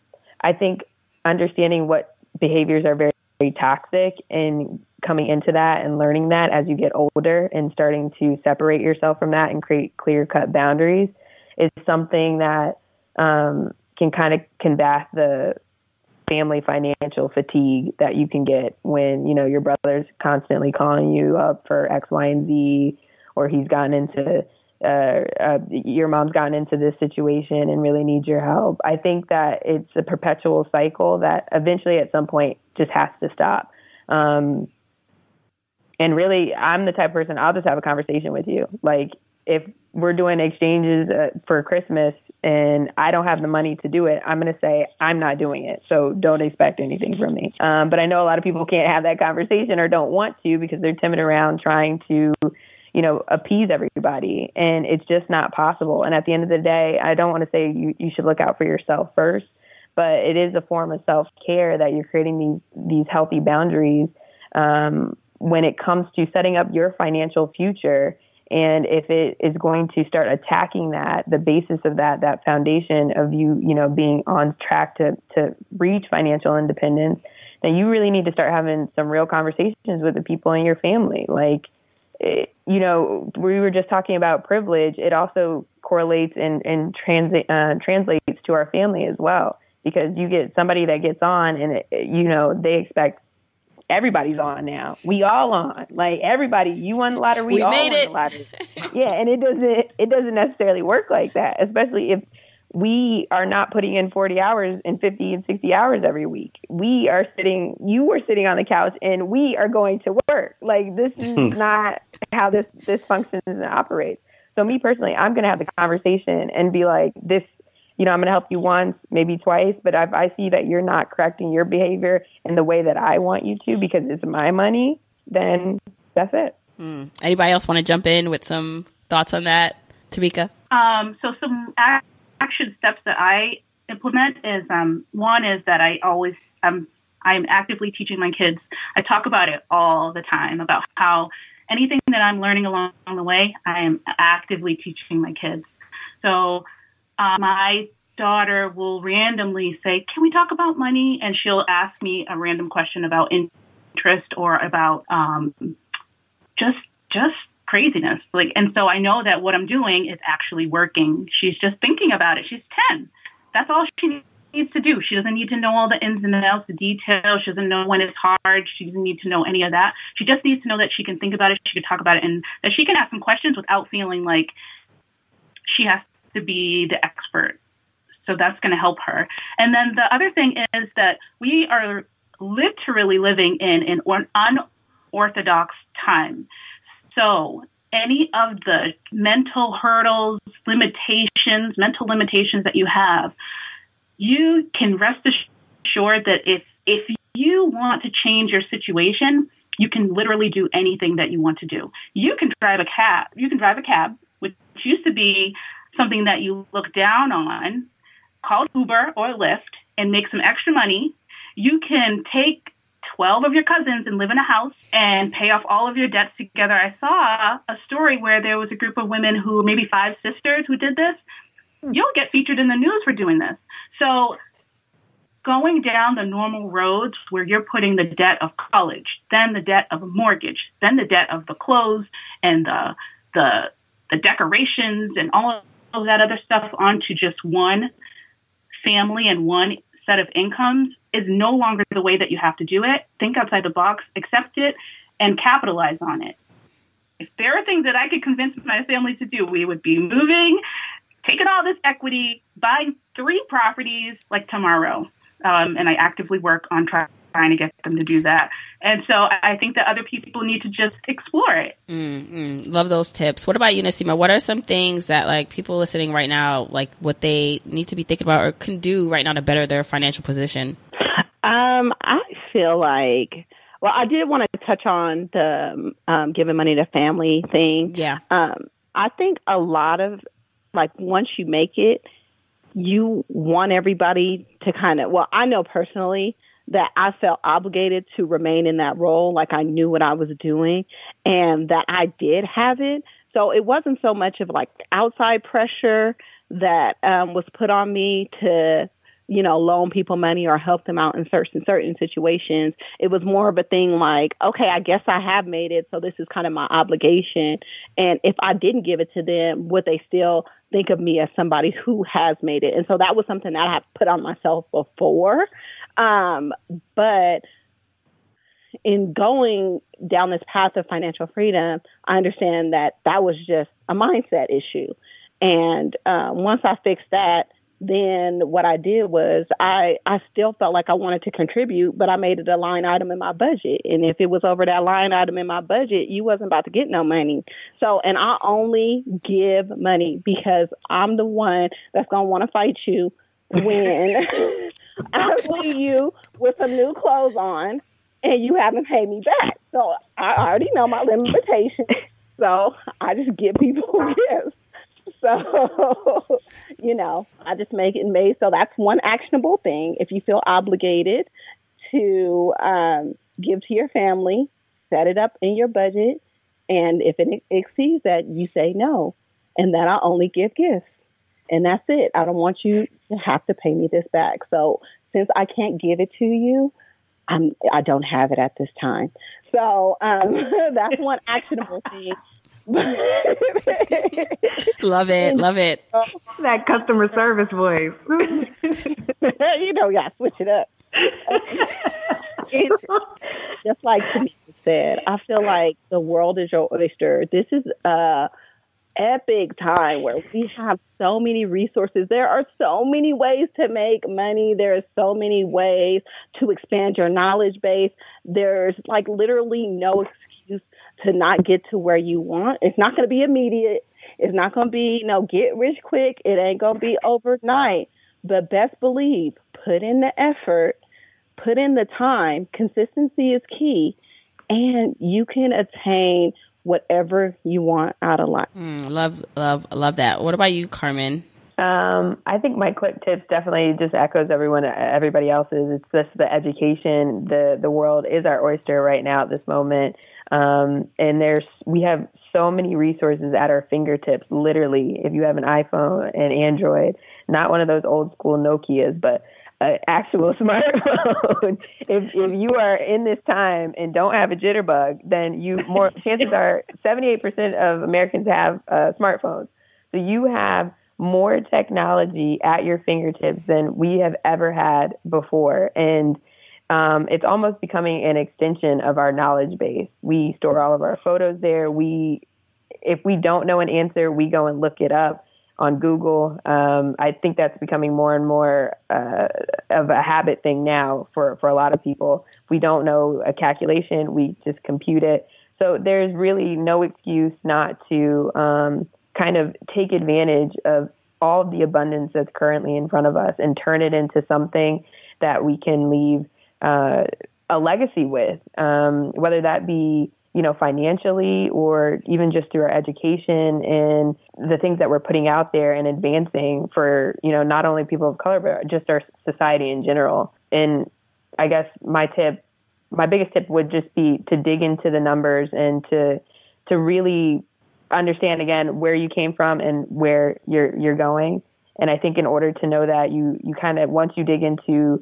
I think understanding what behaviors are very, very toxic and coming into that and learning that as you get older and starting to separate yourself from that and create clear cut boundaries is something that um, can kind of combat the family financial fatigue that you can get when you know your brother's constantly calling you up for X, Y, and Z, or he's gotten into uh, uh, your mom's gotten into this situation and really needs your help. I think that it's a perpetual cycle that eventually, at some point, just has to stop. Um, and really, I'm the type of person I'll just have a conversation with you. Like if we're doing exchanges uh, for Christmas and I don't have the money to do it, I'm going to say I'm not doing it. So don't expect anything from me. Um, but I know a lot of people can't have that conversation or don't want to because they're timid around trying to, you know, appease everybody, and it's just not possible. And at the end of the day, I don't want to say you you should look out for yourself first, but it is a form of self care that you're creating these these healthy boundaries. Um, when it comes to setting up your financial future and if it is going to start attacking that, the basis of that, that foundation of you, you know, being on track to, to reach financial independence, then you really need to start having some real conversations with the people in your family. Like, it, you know, we were just talking about privilege. It also correlates and, and transi- uh, translates to our family as well. Because you get somebody that gets on and, it, you know, they expect everybody's on now. We all on. Like everybody, you won the lottery, we, all made won it. the lottery. yeah, and it doesn't it doesn't necessarily work like that, especially if we are not putting in 40 hours and 50 and 60 hours every week. We are sitting, you were sitting on the couch and we are going to work. Like this is not how this, this functions and operates. So me personally, I'm going to have the conversation and be like, this you know, I'm going to help you once, maybe twice, but if I see that you're not correcting your behavior in the way that I want you to because it's my money, then that's it. Hmm. Anybody else want to jump in with some thoughts on that, Tamika? Um, so some action steps that I implement is um, one is that I always um, I'm actively teaching my kids. I talk about it all the time about how anything that I'm learning along the way, I am actively teaching my kids. So uh, my daughter will randomly say, "Can we talk about money?" And she'll ask me a random question about interest or about um, just just craziness. Like, and so I know that what I'm doing is actually working. She's just thinking about it. She's ten. That's all she needs to do. She doesn't need to know all the ins and outs, the details. She doesn't know when it's hard. She doesn't need to know any of that. She just needs to know that she can think about it, she can talk about it, and that she can ask some questions without feeling like she has to be the expert. So that's going to help her. And then the other thing is that we are literally living in an unorthodox time. So any of the mental hurdles, limitations, mental limitations that you have, you can rest assured that if if you want to change your situation, you can literally do anything that you want to do. You can drive a cab. You can drive a cab, which used to be something that you look down on, call Uber or Lyft and make some extra money. You can take 12 of your cousins and live in a house and pay off all of your debts together. I saw a story where there was a group of women who, maybe five sisters, who did this. Hmm. You'll get featured in the news for doing this. So, going down the normal roads where you're putting the debt of college, then the debt of a mortgage, then the debt of the clothes and the the the decorations and all of that other stuff onto just one family and one set of incomes is no longer the way that you have to do it. Think outside the box, accept it, and capitalize on it. If there are things that I could convince my family to do, we would be moving, taking all this equity, buying three properties like tomorrow. Um, and I actively work on trying trying to get them to do that. And so I think that other people need to just explore it. Mm-hmm. Love those tips. What about you, Naseema? What are some things that like people listening right now, like what they need to be thinking about or can do right now to better their financial position? Um, I feel like, well, I did want to touch on the um, giving money to family thing. Yeah. Um, I think a lot of like once you make it, you want everybody to kind of. Well, I know personally that I felt obligated to remain in that role, like I knew what I was doing, and that I did have it. So it wasn't so much of like outside pressure that um, was put on me to you know, loan people money or help them out in certain certain situations. It was more of a thing like, okay, I guess I have made it, so this is kind of my obligation. And if I didn't give it to them, would they still think of me as somebody who has made it. And so that was something that I had put on myself before. Um, but in going down this path of financial freedom, I understand that that was just a mindset issue. And uh, once I fixed that, then what I did was I I still felt like I wanted to contribute, but I made it a line item in my budget. And if it was over that line item in my budget, you wasn't about to get no money. So, and I only give money because I'm the one that's gonna want to fight you when I see you with some new clothes on and you haven't paid me back. So I already know my limitation. So I just give people gifts. So, you know, I just make it made. So that's one actionable thing. If you feel obligated to um, give to your family, set it up in your budget. And if it exceeds that, you say no. And then I only give gifts. And that's it. I don't want you to have to pay me this back. So since I can't give it to you, I'm, I don't have it at this time. So um, that's one actionable thing. love it, love it. That customer service voice. you know, yeah, switch it up. just like Tamika said, I feel like the world is your oyster. This is a epic time where we have so many resources. There are so many ways to make money. There are so many ways to expand your knowledge base. There's like literally no excuse to not get to where you want. It's not going to be immediate. It's not going to be, you know, get rich quick. It ain't going to be overnight. But best believe, put in the effort, put in the time. Consistency is key, and you can attain whatever you want out of life. Mm, love, love, love that. What about you, Carmen? Um, I think my quick tips definitely just echoes everyone, everybody else's. It's just the education. The the world is our oyster right now at this moment. Um, and there's we have so many resources at our fingertips. Literally, if you have an iPhone and Android, not one of those old school Nokia's, but an actual smartphone. if if you are in this time and don't have a jitterbug, then you more chances are 78% of Americans have uh, smartphones. So you have more technology at your fingertips than we have ever had before, and um, it's almost becoming an extension of our knowledge base. We store all of our photos there. We, if we don't know an answer, we go and look it up on Google. Um, I think that's becoming more and more uh, of a habit thing now for, for a lot of people. We don't know a calculation, we just compute it. So there's really no excuse not to um, kind of take advantage of all of the abundance that's currently in front of us and turn it into something that we can leave uh, a legacy with, um, whether that be you know financially or even just through our education and the things that we're putting out there and advancing for you know not only people of color but just our society in general. And I guess my tip, my biggest tip would just be to dig into the numbers and to to really understand again where you came from and where you're you're going. And I think in order to know that, you you kind of once you dig into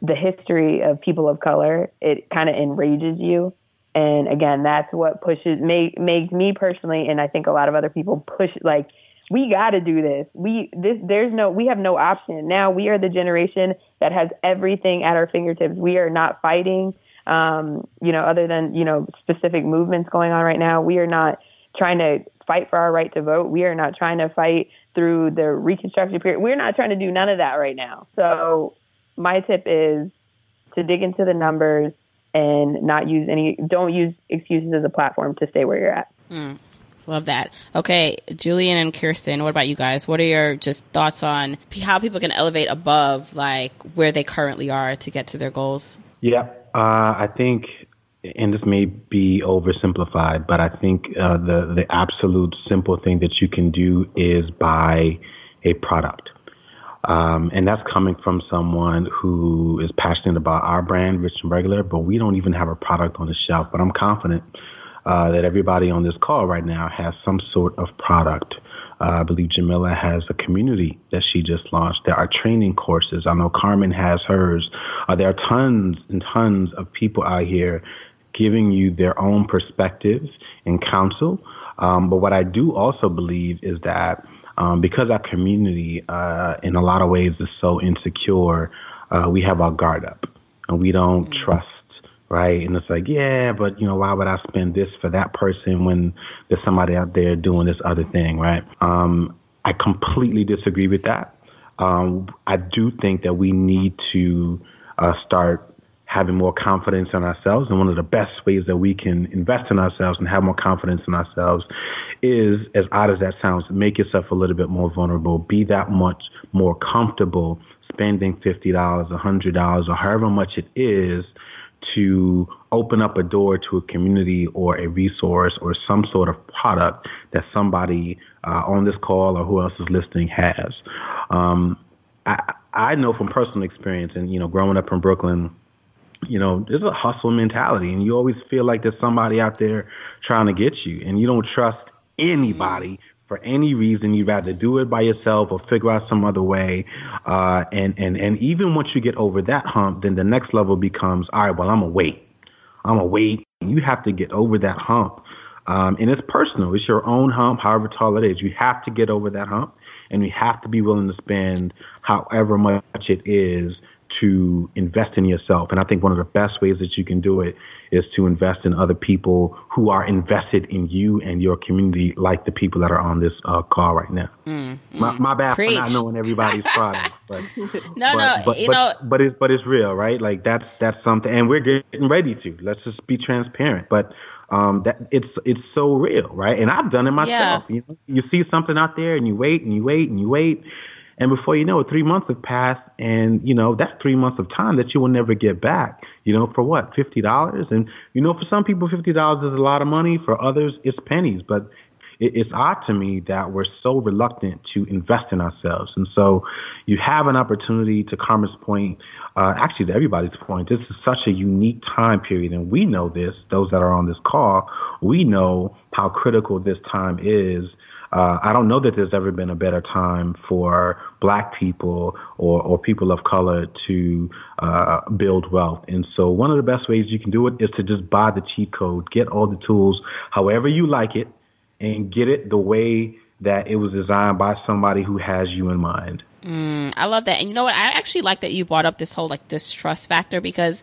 the history of people of color, it kind of enrages you. And again, that's what pushes make makes me personally, and I think a lot of other people push like we got to do this. We this there's no we have no option now. We are the generation that has everything at our fingertips. We are not fighting, um, you know, other than you know specific movements going on right now. We are not trying to fight for our right to vote. We are not trying to fight through the Reconstruction period. We're not trying to do none of that right now. So my tip is to dig into the numbers and not use any, don't use excuses as a platform to stay where you're at. Mm, love that. Okay, Julien and Kiersten, what about you guys? What are your just thoughts on how people can elevate above like where they currently are to get to their goals? Yeah, uh, I think, and this may be oversimplified, but I think uh, the the absolute simple thing that you can do is buy a product. Um, and that's coming from someone who is passionate about our brand, Rich and Regular, but we don't even have a product on the shelf. But I'm confident uh, that everybody on this call right now has some sort of product. Uh, I believe Jamila has a community that she just launched. There are training courses. I know Carmen has hers. Uh, there are tons and tons of people out here giving you their own perspectives and counsel. Um, but what I do also believe is that um, because our community, uh, in a lot of ways, is so insecure, uh, we have our guard up and we don't mm-hmm. trust right? And it's like, yeah, but you know, why would I spend this for that person when there's somebody out there doing this other thing, right? Um, I completely disagree with that. Um, I do think that we need to uh, start having more confidence in ourselves. And one of the best ways that we can invest in ourselves and have more confidence in ourselves is, as odd as that sounds, make yourself a little bit more vulnerable, be that much more comfortable spending $50, $100, or however much it is to open up a door to a community or a resource or some sort of product that somebody uh, on this call or who else is listening has. Um, I, I know from personal experience and, you know, growing up in Brooklyn, you know, there's a hustle mentality and you always feel like there's somebody out there trying to get you and you don't trust anybody for any reason. You'd rather do it by yourself or figure out some other way. Uh, and, and, and even once you get over that hump, then the next level becomes, all right, well, I'm to wait. I'm to wait. You have to get over that hump. Um, and it's personal. It's your own hump, however tall it is. You have to get over that hump and you have to be willing to spend however much it is to invest in yourself. And I think one of the best ways that you can do it is to invest in other people who are invested in you and your community, like the people that are on this uh, call right now. Mm, mm, my, my, bad preach. for not knowing everybody's product, but no, but, no, but, you but, know, but it's but it's real, right? Like that's that's something, and we're getting ready to. Let's just be transparent, but. Um, that it's it's so real, right? And I've done it myself. Yeah. You know, you see something out there, and you wait and you wait and you wait, and before you know it, three months have passed, and you know that's three months of time that you will never get back. You know, for what fifty dollars? And you know, for some people, fifty dollars is a lot of money. For others, it's pennies. But it, it's odd to me that we're so reluctant to invest in ourselves. And so, you have an opportunity to Carmen's point. Uh, actually, to everybody's point, this is such a unique time period, and we know this. Those that are on this call, we know how critical this time is uh, I don't know that there's ever been a better time for black people or, or people of color to uh, build wealth. And so one of the best ways you can do it is to just buy the cheat code, get all the tools, however you like it, and get it the way that it was designed by somebody who has you in mind. Mm, I love that. And you know what? I actually like that you brought up this whole like distrust factor because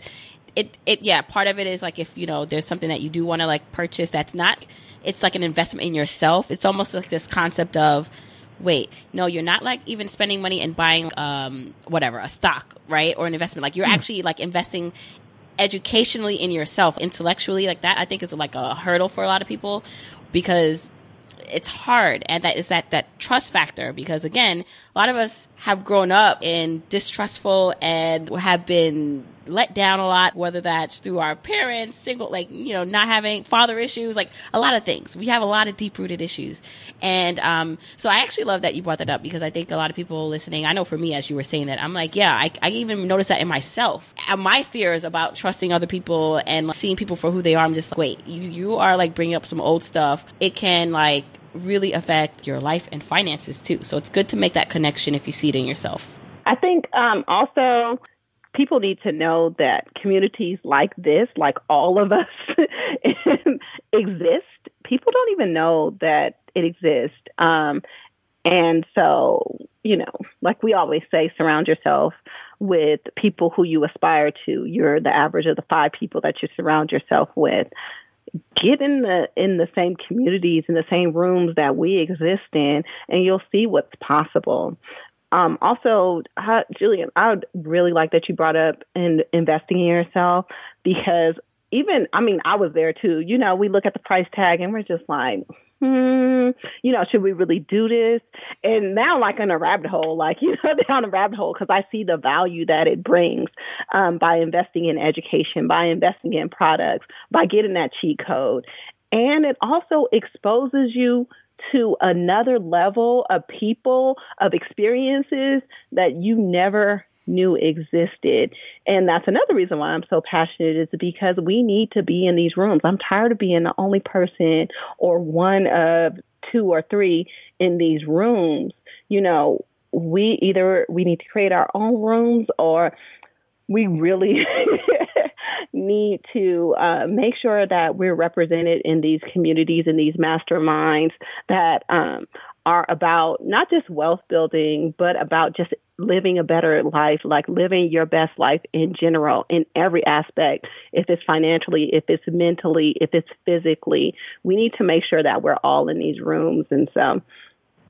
it it yeah, part of it is like if, you know, there's something that you do want to like purchase that's not it's like an investment in yourself. It's almost like this concept of wait, no, you're not like even spending money and buying um whatever, a stock, right? Or an investment. Like you're mm. actually like investing educationally in yourself, intellectually, like that I think is like a hurdle for a lot of people because it's hard and that is that that trust factor because again a lot of us have grown up in distrustful and have been let down a lot, whether that's through our parents, single, like, you know, not having father issues, like a lot of things. We have a lot of deep rooted issues. And, um, so I actually love that you brought that up because I think a lot of people listening, I know for me, as you were saying that, I'm like, yeah, I, I even noticed that in myself. My fears about trusting other people and seeing people for who they are, I'm just like, wait, you, you are like bringing up some old stuff. It can like really affect your life and finances too. So it's good to make that connection if you see it in yourself. I think um, also people need to know that communities like this, like all of us, exist. People don't even know that it exists. Um, and so, you know, like we always say, surround yourself with people who you aspire to. You're the average of the five people that you surround yourself with. Get in the in the same communities in the same rooms that we exist in, and you'll see what's possible. Um, also, Julien, I would really like that you brought up in investing in yourself because even, I mean, I was there too. You know, we look at the price tag and we're just like, hmm, you know, should we really do this? And now, like in a rabbit hole, like, you know, down a rabbit hole because I see the value that it brings um, by investing in education, by investing in products, by getting that cheat code. And it also exposes you to another level of people, of experiences that you never knew existed. And that's another reason why I'm so passionate is because we need to be in these rooms. I'm tired of being the only person or one of two or three in these rooms. You know, we either we need to create our own rooms or we really need to uh, make sure that we're represented in these communities and these masterminds that um, are about not just wealth building, but about just living a better life, like living your best life in general, in every aspect. If it's financially, if it's mentally, if it's physically, we need to make sure that we're all in these rooms. And so,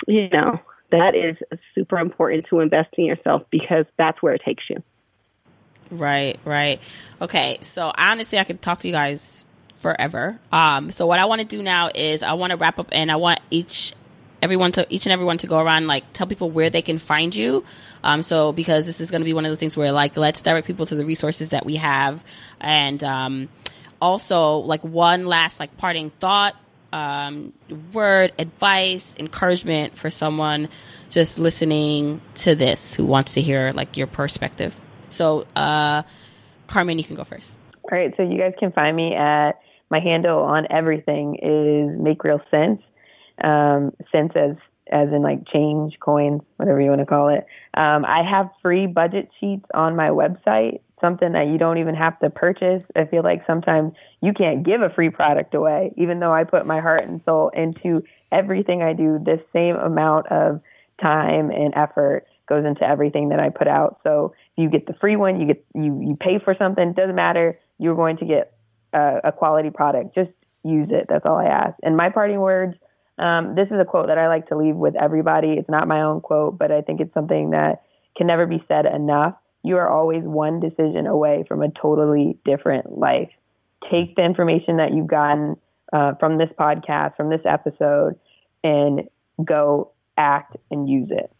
you know, that is super important to invest in yourself because that's where it takes you. Right, right. Okay, so honestly, I could talk to you guys forever. Um, so what I want to do now is I want to wrap up, and I want each everyone to each and everyone to go around like tell people where they can find you. Um, so because this is going to be one of the things where like let's direct people to the resources that we have, and um, also like one last like parting thought, um, word, advice, encouragement for someone just listening to this who wants to hear like your perspective. So, uh, Carmen, you can go first. All right. So you guys can find me at my handle on everything is Make Real Cents. Um, sense as as in like change, coins, whatever you want to call it. Um, I have free budget sheets on my website, something that you don't even have to purchase. I feel like sometimes you can't give a free product away, even though I put my heart and soul into everything I do. This same amount of time and effort goes into everything that I put out. So if you get the free one, you get you you pay for something. Doesn't matter. You're going to get a, a quality product. Just use it. That's all I ask. And my parting words. Um, this is a quote that I like to leave with everybody. It's not my own quote, but I think it's something that can never be said enough. You are always one decision away from a totally different life. Take the information that you've gotten uh, from this podcast, from this episode, and go act and use it.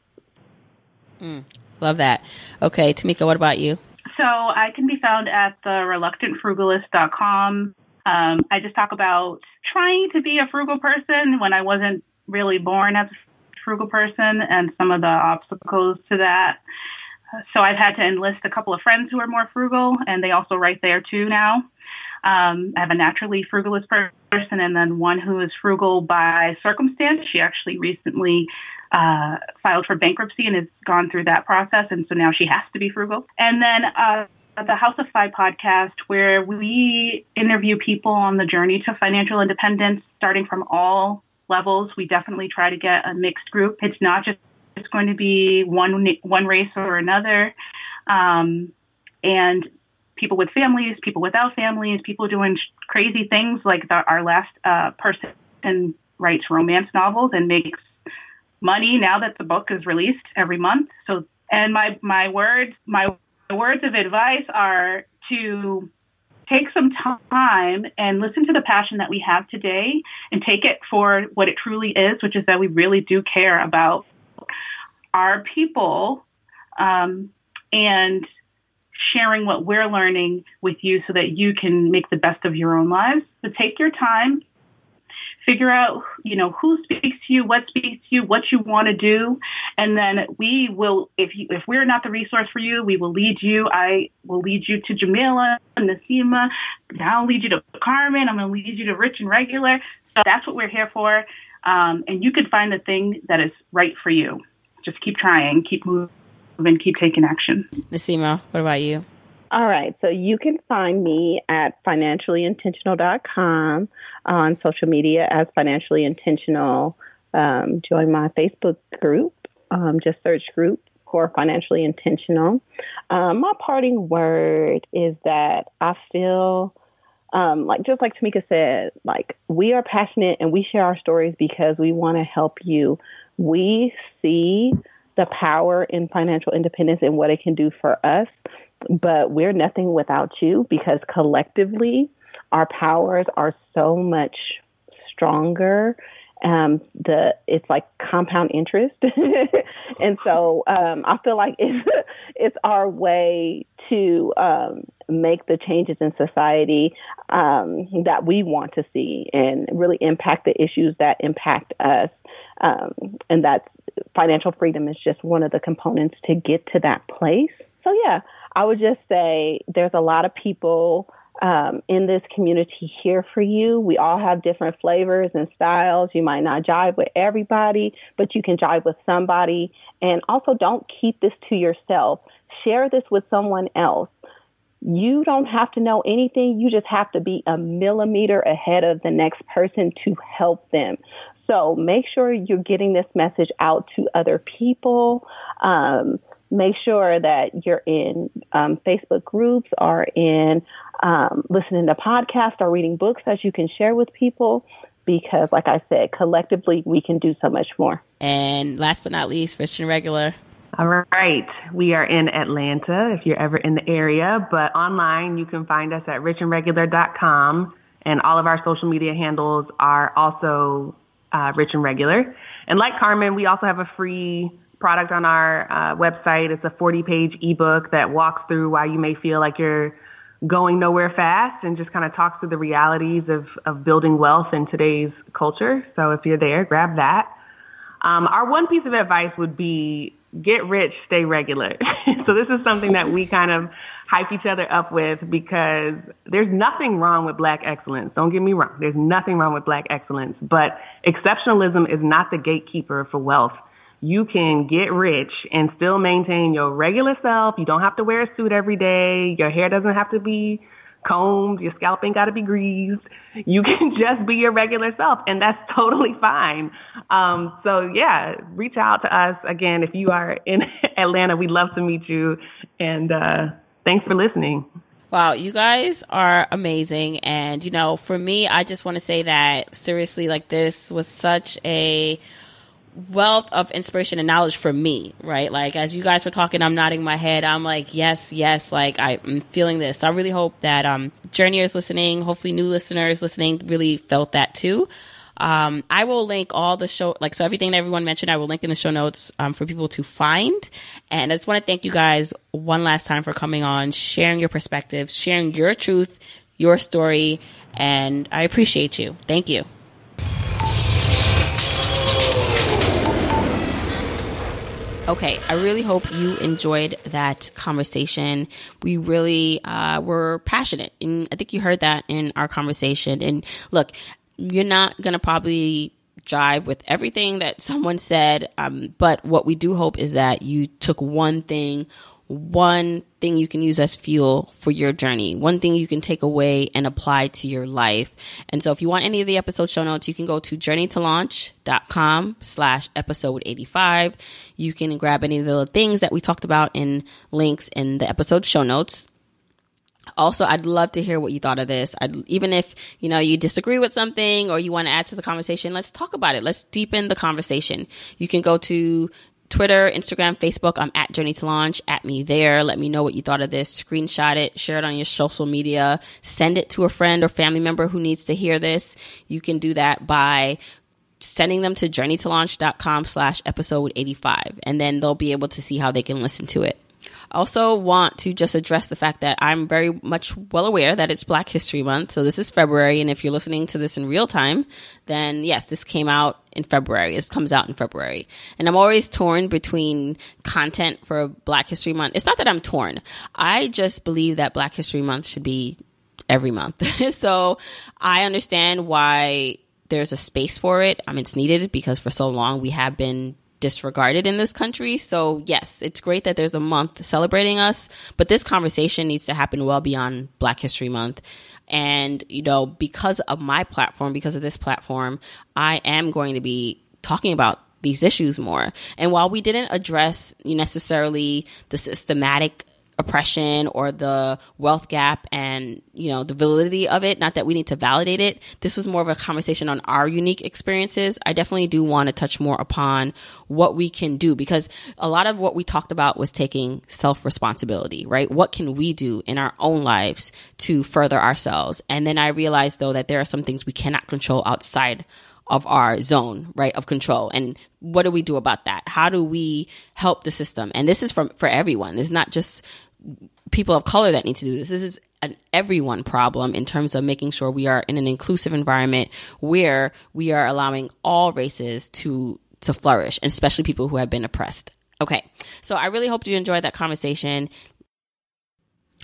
Mm, love that. Okay, Tamika, what about you? So I can be found at the reluctantfrugalist.com. Um, I just talk about trying to be a frugal person when I wasn't really born as a frugal person and some of the obstacles to that. So I've had to enlist a couple of friends who are more frugal, and they also write there too now. Um, I have a naturally frugalist person and then one who is frugal by circumstance. She actually recently uh, filed for bankruptcy and has gone through that process, and so now she has to be frugal. And then uh, the House of Fi podcast, where we interview people on the journey to financial independence, starting from all levels. We definitely try to get a mixed group. It's not just it's going to be one one race or another, um, and people with families, people without families, people doing crazy things like the, our last uh, person writes romance novels and makes money now that the book is released every month. So, and my my words my words of advice are to take some time and listen to the passion that we have today and take it for what it truly is, which is that we really do care about our people um, and sharing what we're learning with you so that you can make the best of your own lives. So take your time, figure out, you know, who speaks to you, what speaks to you, what you want to do, and then we will, if you, if we're not the resource for you, we will lead you. I will lead you to Jamila, Naseema. Now I'll lead you to Carmen. I'm going to lead you to Rich and Regular. So that's what we're here for. Um, and you can find the thing that is right for you. Just keep trying, keep moving, keep taking action. Naseema, what about you? All right. So you can find me at financiallyintentional.com on social media as financially intentional. Um, join my Facebook group. Um, just search group for financially intentional. Um, my parting word is that I feel um, like just like Tamika said, like we are passionate and we share our stories because we want to help you. We see the power in financial independence and what it can do for us but we're nothing without you because collectively our powers are so much stronger. Um, the it's like compound interest, and so um, I feel like it's it's our way to um, make the changes in society um, that we want to see and really impact the issues that impact us. Um, and that financial freedom is just one of the components to get to that place. So yeah, I would just say there's a lot of people um, in this community here for you. We all have different flavors and styles. You might not jive with everybody, but you can jive with somebody. And also, don't keep this to yourself. Share this with someone else. You don't have to know anything. You just have to be a millimeter ahead of the next person to help them. So make sure you're getting this message out to other people. Um, make sure that you're in um, Facebook groups or in um, listening to podcasts or reading books that you can share with people. Because, like I said, collectively we can do so much more. And last but not least, Rich and Regular. All right. We are in Atlanta if you're ever in the area, but online you can find us at richandregular.com and all of our social media handles are also uh, Rich and Regular. And like Carmen, we also have a free product on our uh, website. It's a 40 page ebook that walks through why you may feel like you're going nowhere fast and just kind of talks through the realities of, of building wealth in today's culture. So if you're there, grab that. Um, our one piece of advice would be get rich, stay regular. so this is something that we kind of hype each other up with because there's nothing wrong with black excellence. Don't get me wrong. There's nothing wrong with black excellence, but exceptionalism is not the gatekeeper for wealth. You can get rich and still maintain your regular self. You don't have to wear a suit every day. Your hair doesn't have to be combed. Your scalp ain't got to be greased. You can just be your regular self, and that's totally fine. Um, so yeah, reach out to us again if you are in Atlanta. We'd love to meet you, and uh, thanks for listening. Wow, you guys are amazing. And, you know, for me, I just want to say that seriously, like, this was such a wealth of inspiration and knowledge for me, right? Like as you guys were talking, I'm nodding my head. I'm like, yes, yes, like I'm feeling this. So I really hope that um journeyers listening, hopefully new listeners listening really felt that too. Um, I will link all the show, like, so everything that everyone mentioned, I will link in the show notes um, for people to find. And I just want to thank you guys one last time for coming on, sharing your perspectives, sharing your truth, your story, and I appreciate you. Thank you. Okay, I really hope you enjoyed that conversation. We really uh, were passionate, and I think you heard that in our conversation. And look, you're not gonna probably jive with everything that someone said, um, but what we do hope is that you took one thing one thing you can use as fuel for your journey, one thing you can take away and apply to your life. And so if you want any of the episode show notes, you can go to journeytolaunch.com slash episode 85. You can grab any of the things that we talked about in links in the episode show notes. Also, I'd love to hear what you thought of this. I'd, even if, you know, you disagree with something or you want to add to the conversation, let's talk about it. Let's deepen the conversation. You can go to Twitter, Instagram, Facebook. I'm at Journey to Launch. At me there. Let me know what you thought of this. Screenshot it, share it on your social media, send it to a friend or family member who needs to hear this. You can do that by sending them to journeytolaunch.com slash episode 85 and then they'll be able to see how they can listen to it. Also want to just address the fact that I'm very much well aware that it's Black History Month. So this is February. And if you're listening to this in real time, then yes, this came out in February. This comes out in February. And I'm always torn between content for Black History Month. It's not that I'm torn. I just believe that Black History Month should be every month. so I understand why there's a space for it. I mean, it's needed because for so long we have been disregarded in this country. So, yes, it's great that there's a month celebrating us, but this conversation needs to happen well beyond Black History Month. And, you know, because of my platform, because of this platform, I am going to be talking about these issues more. And while we didn't address necessarily the systematic oppression or the wealth gap and you know the validity of it not that we need to validate it this was more of a conversation on our unique experiences i definitely do want to touch more upon what we can do because a lot of what we talked about was taking self responsibility right what can we do in our own lives to further ourselves and then i realized though that there are some things we cannot control outside of our zone, right, of control. And what do we do about that? How do we help the system? And this is from for everyone. It's not just people of color that need to do this. This is an everyone problem in terms of making sure we are in an inclusive environment where we are allowing all races to to flourish, and especially people who have been oppressed. Okay, so I really hope you enjoyed that conversation.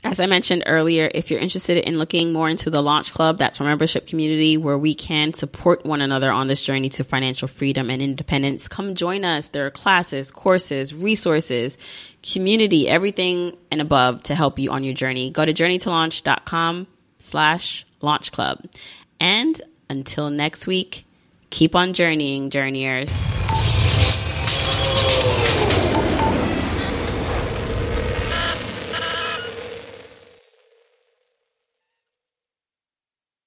As I mentioned earlier, if you're interested in looking more into the Launch Club, that's our membership community where we can support one another on this journey to financial freedom and independence. Come join us. There are classes, courses, resources, community, everything and above to help you on your journey. Go to journeytolaunch.com slash launch club. And until next week, Keep on journeying, journeyers.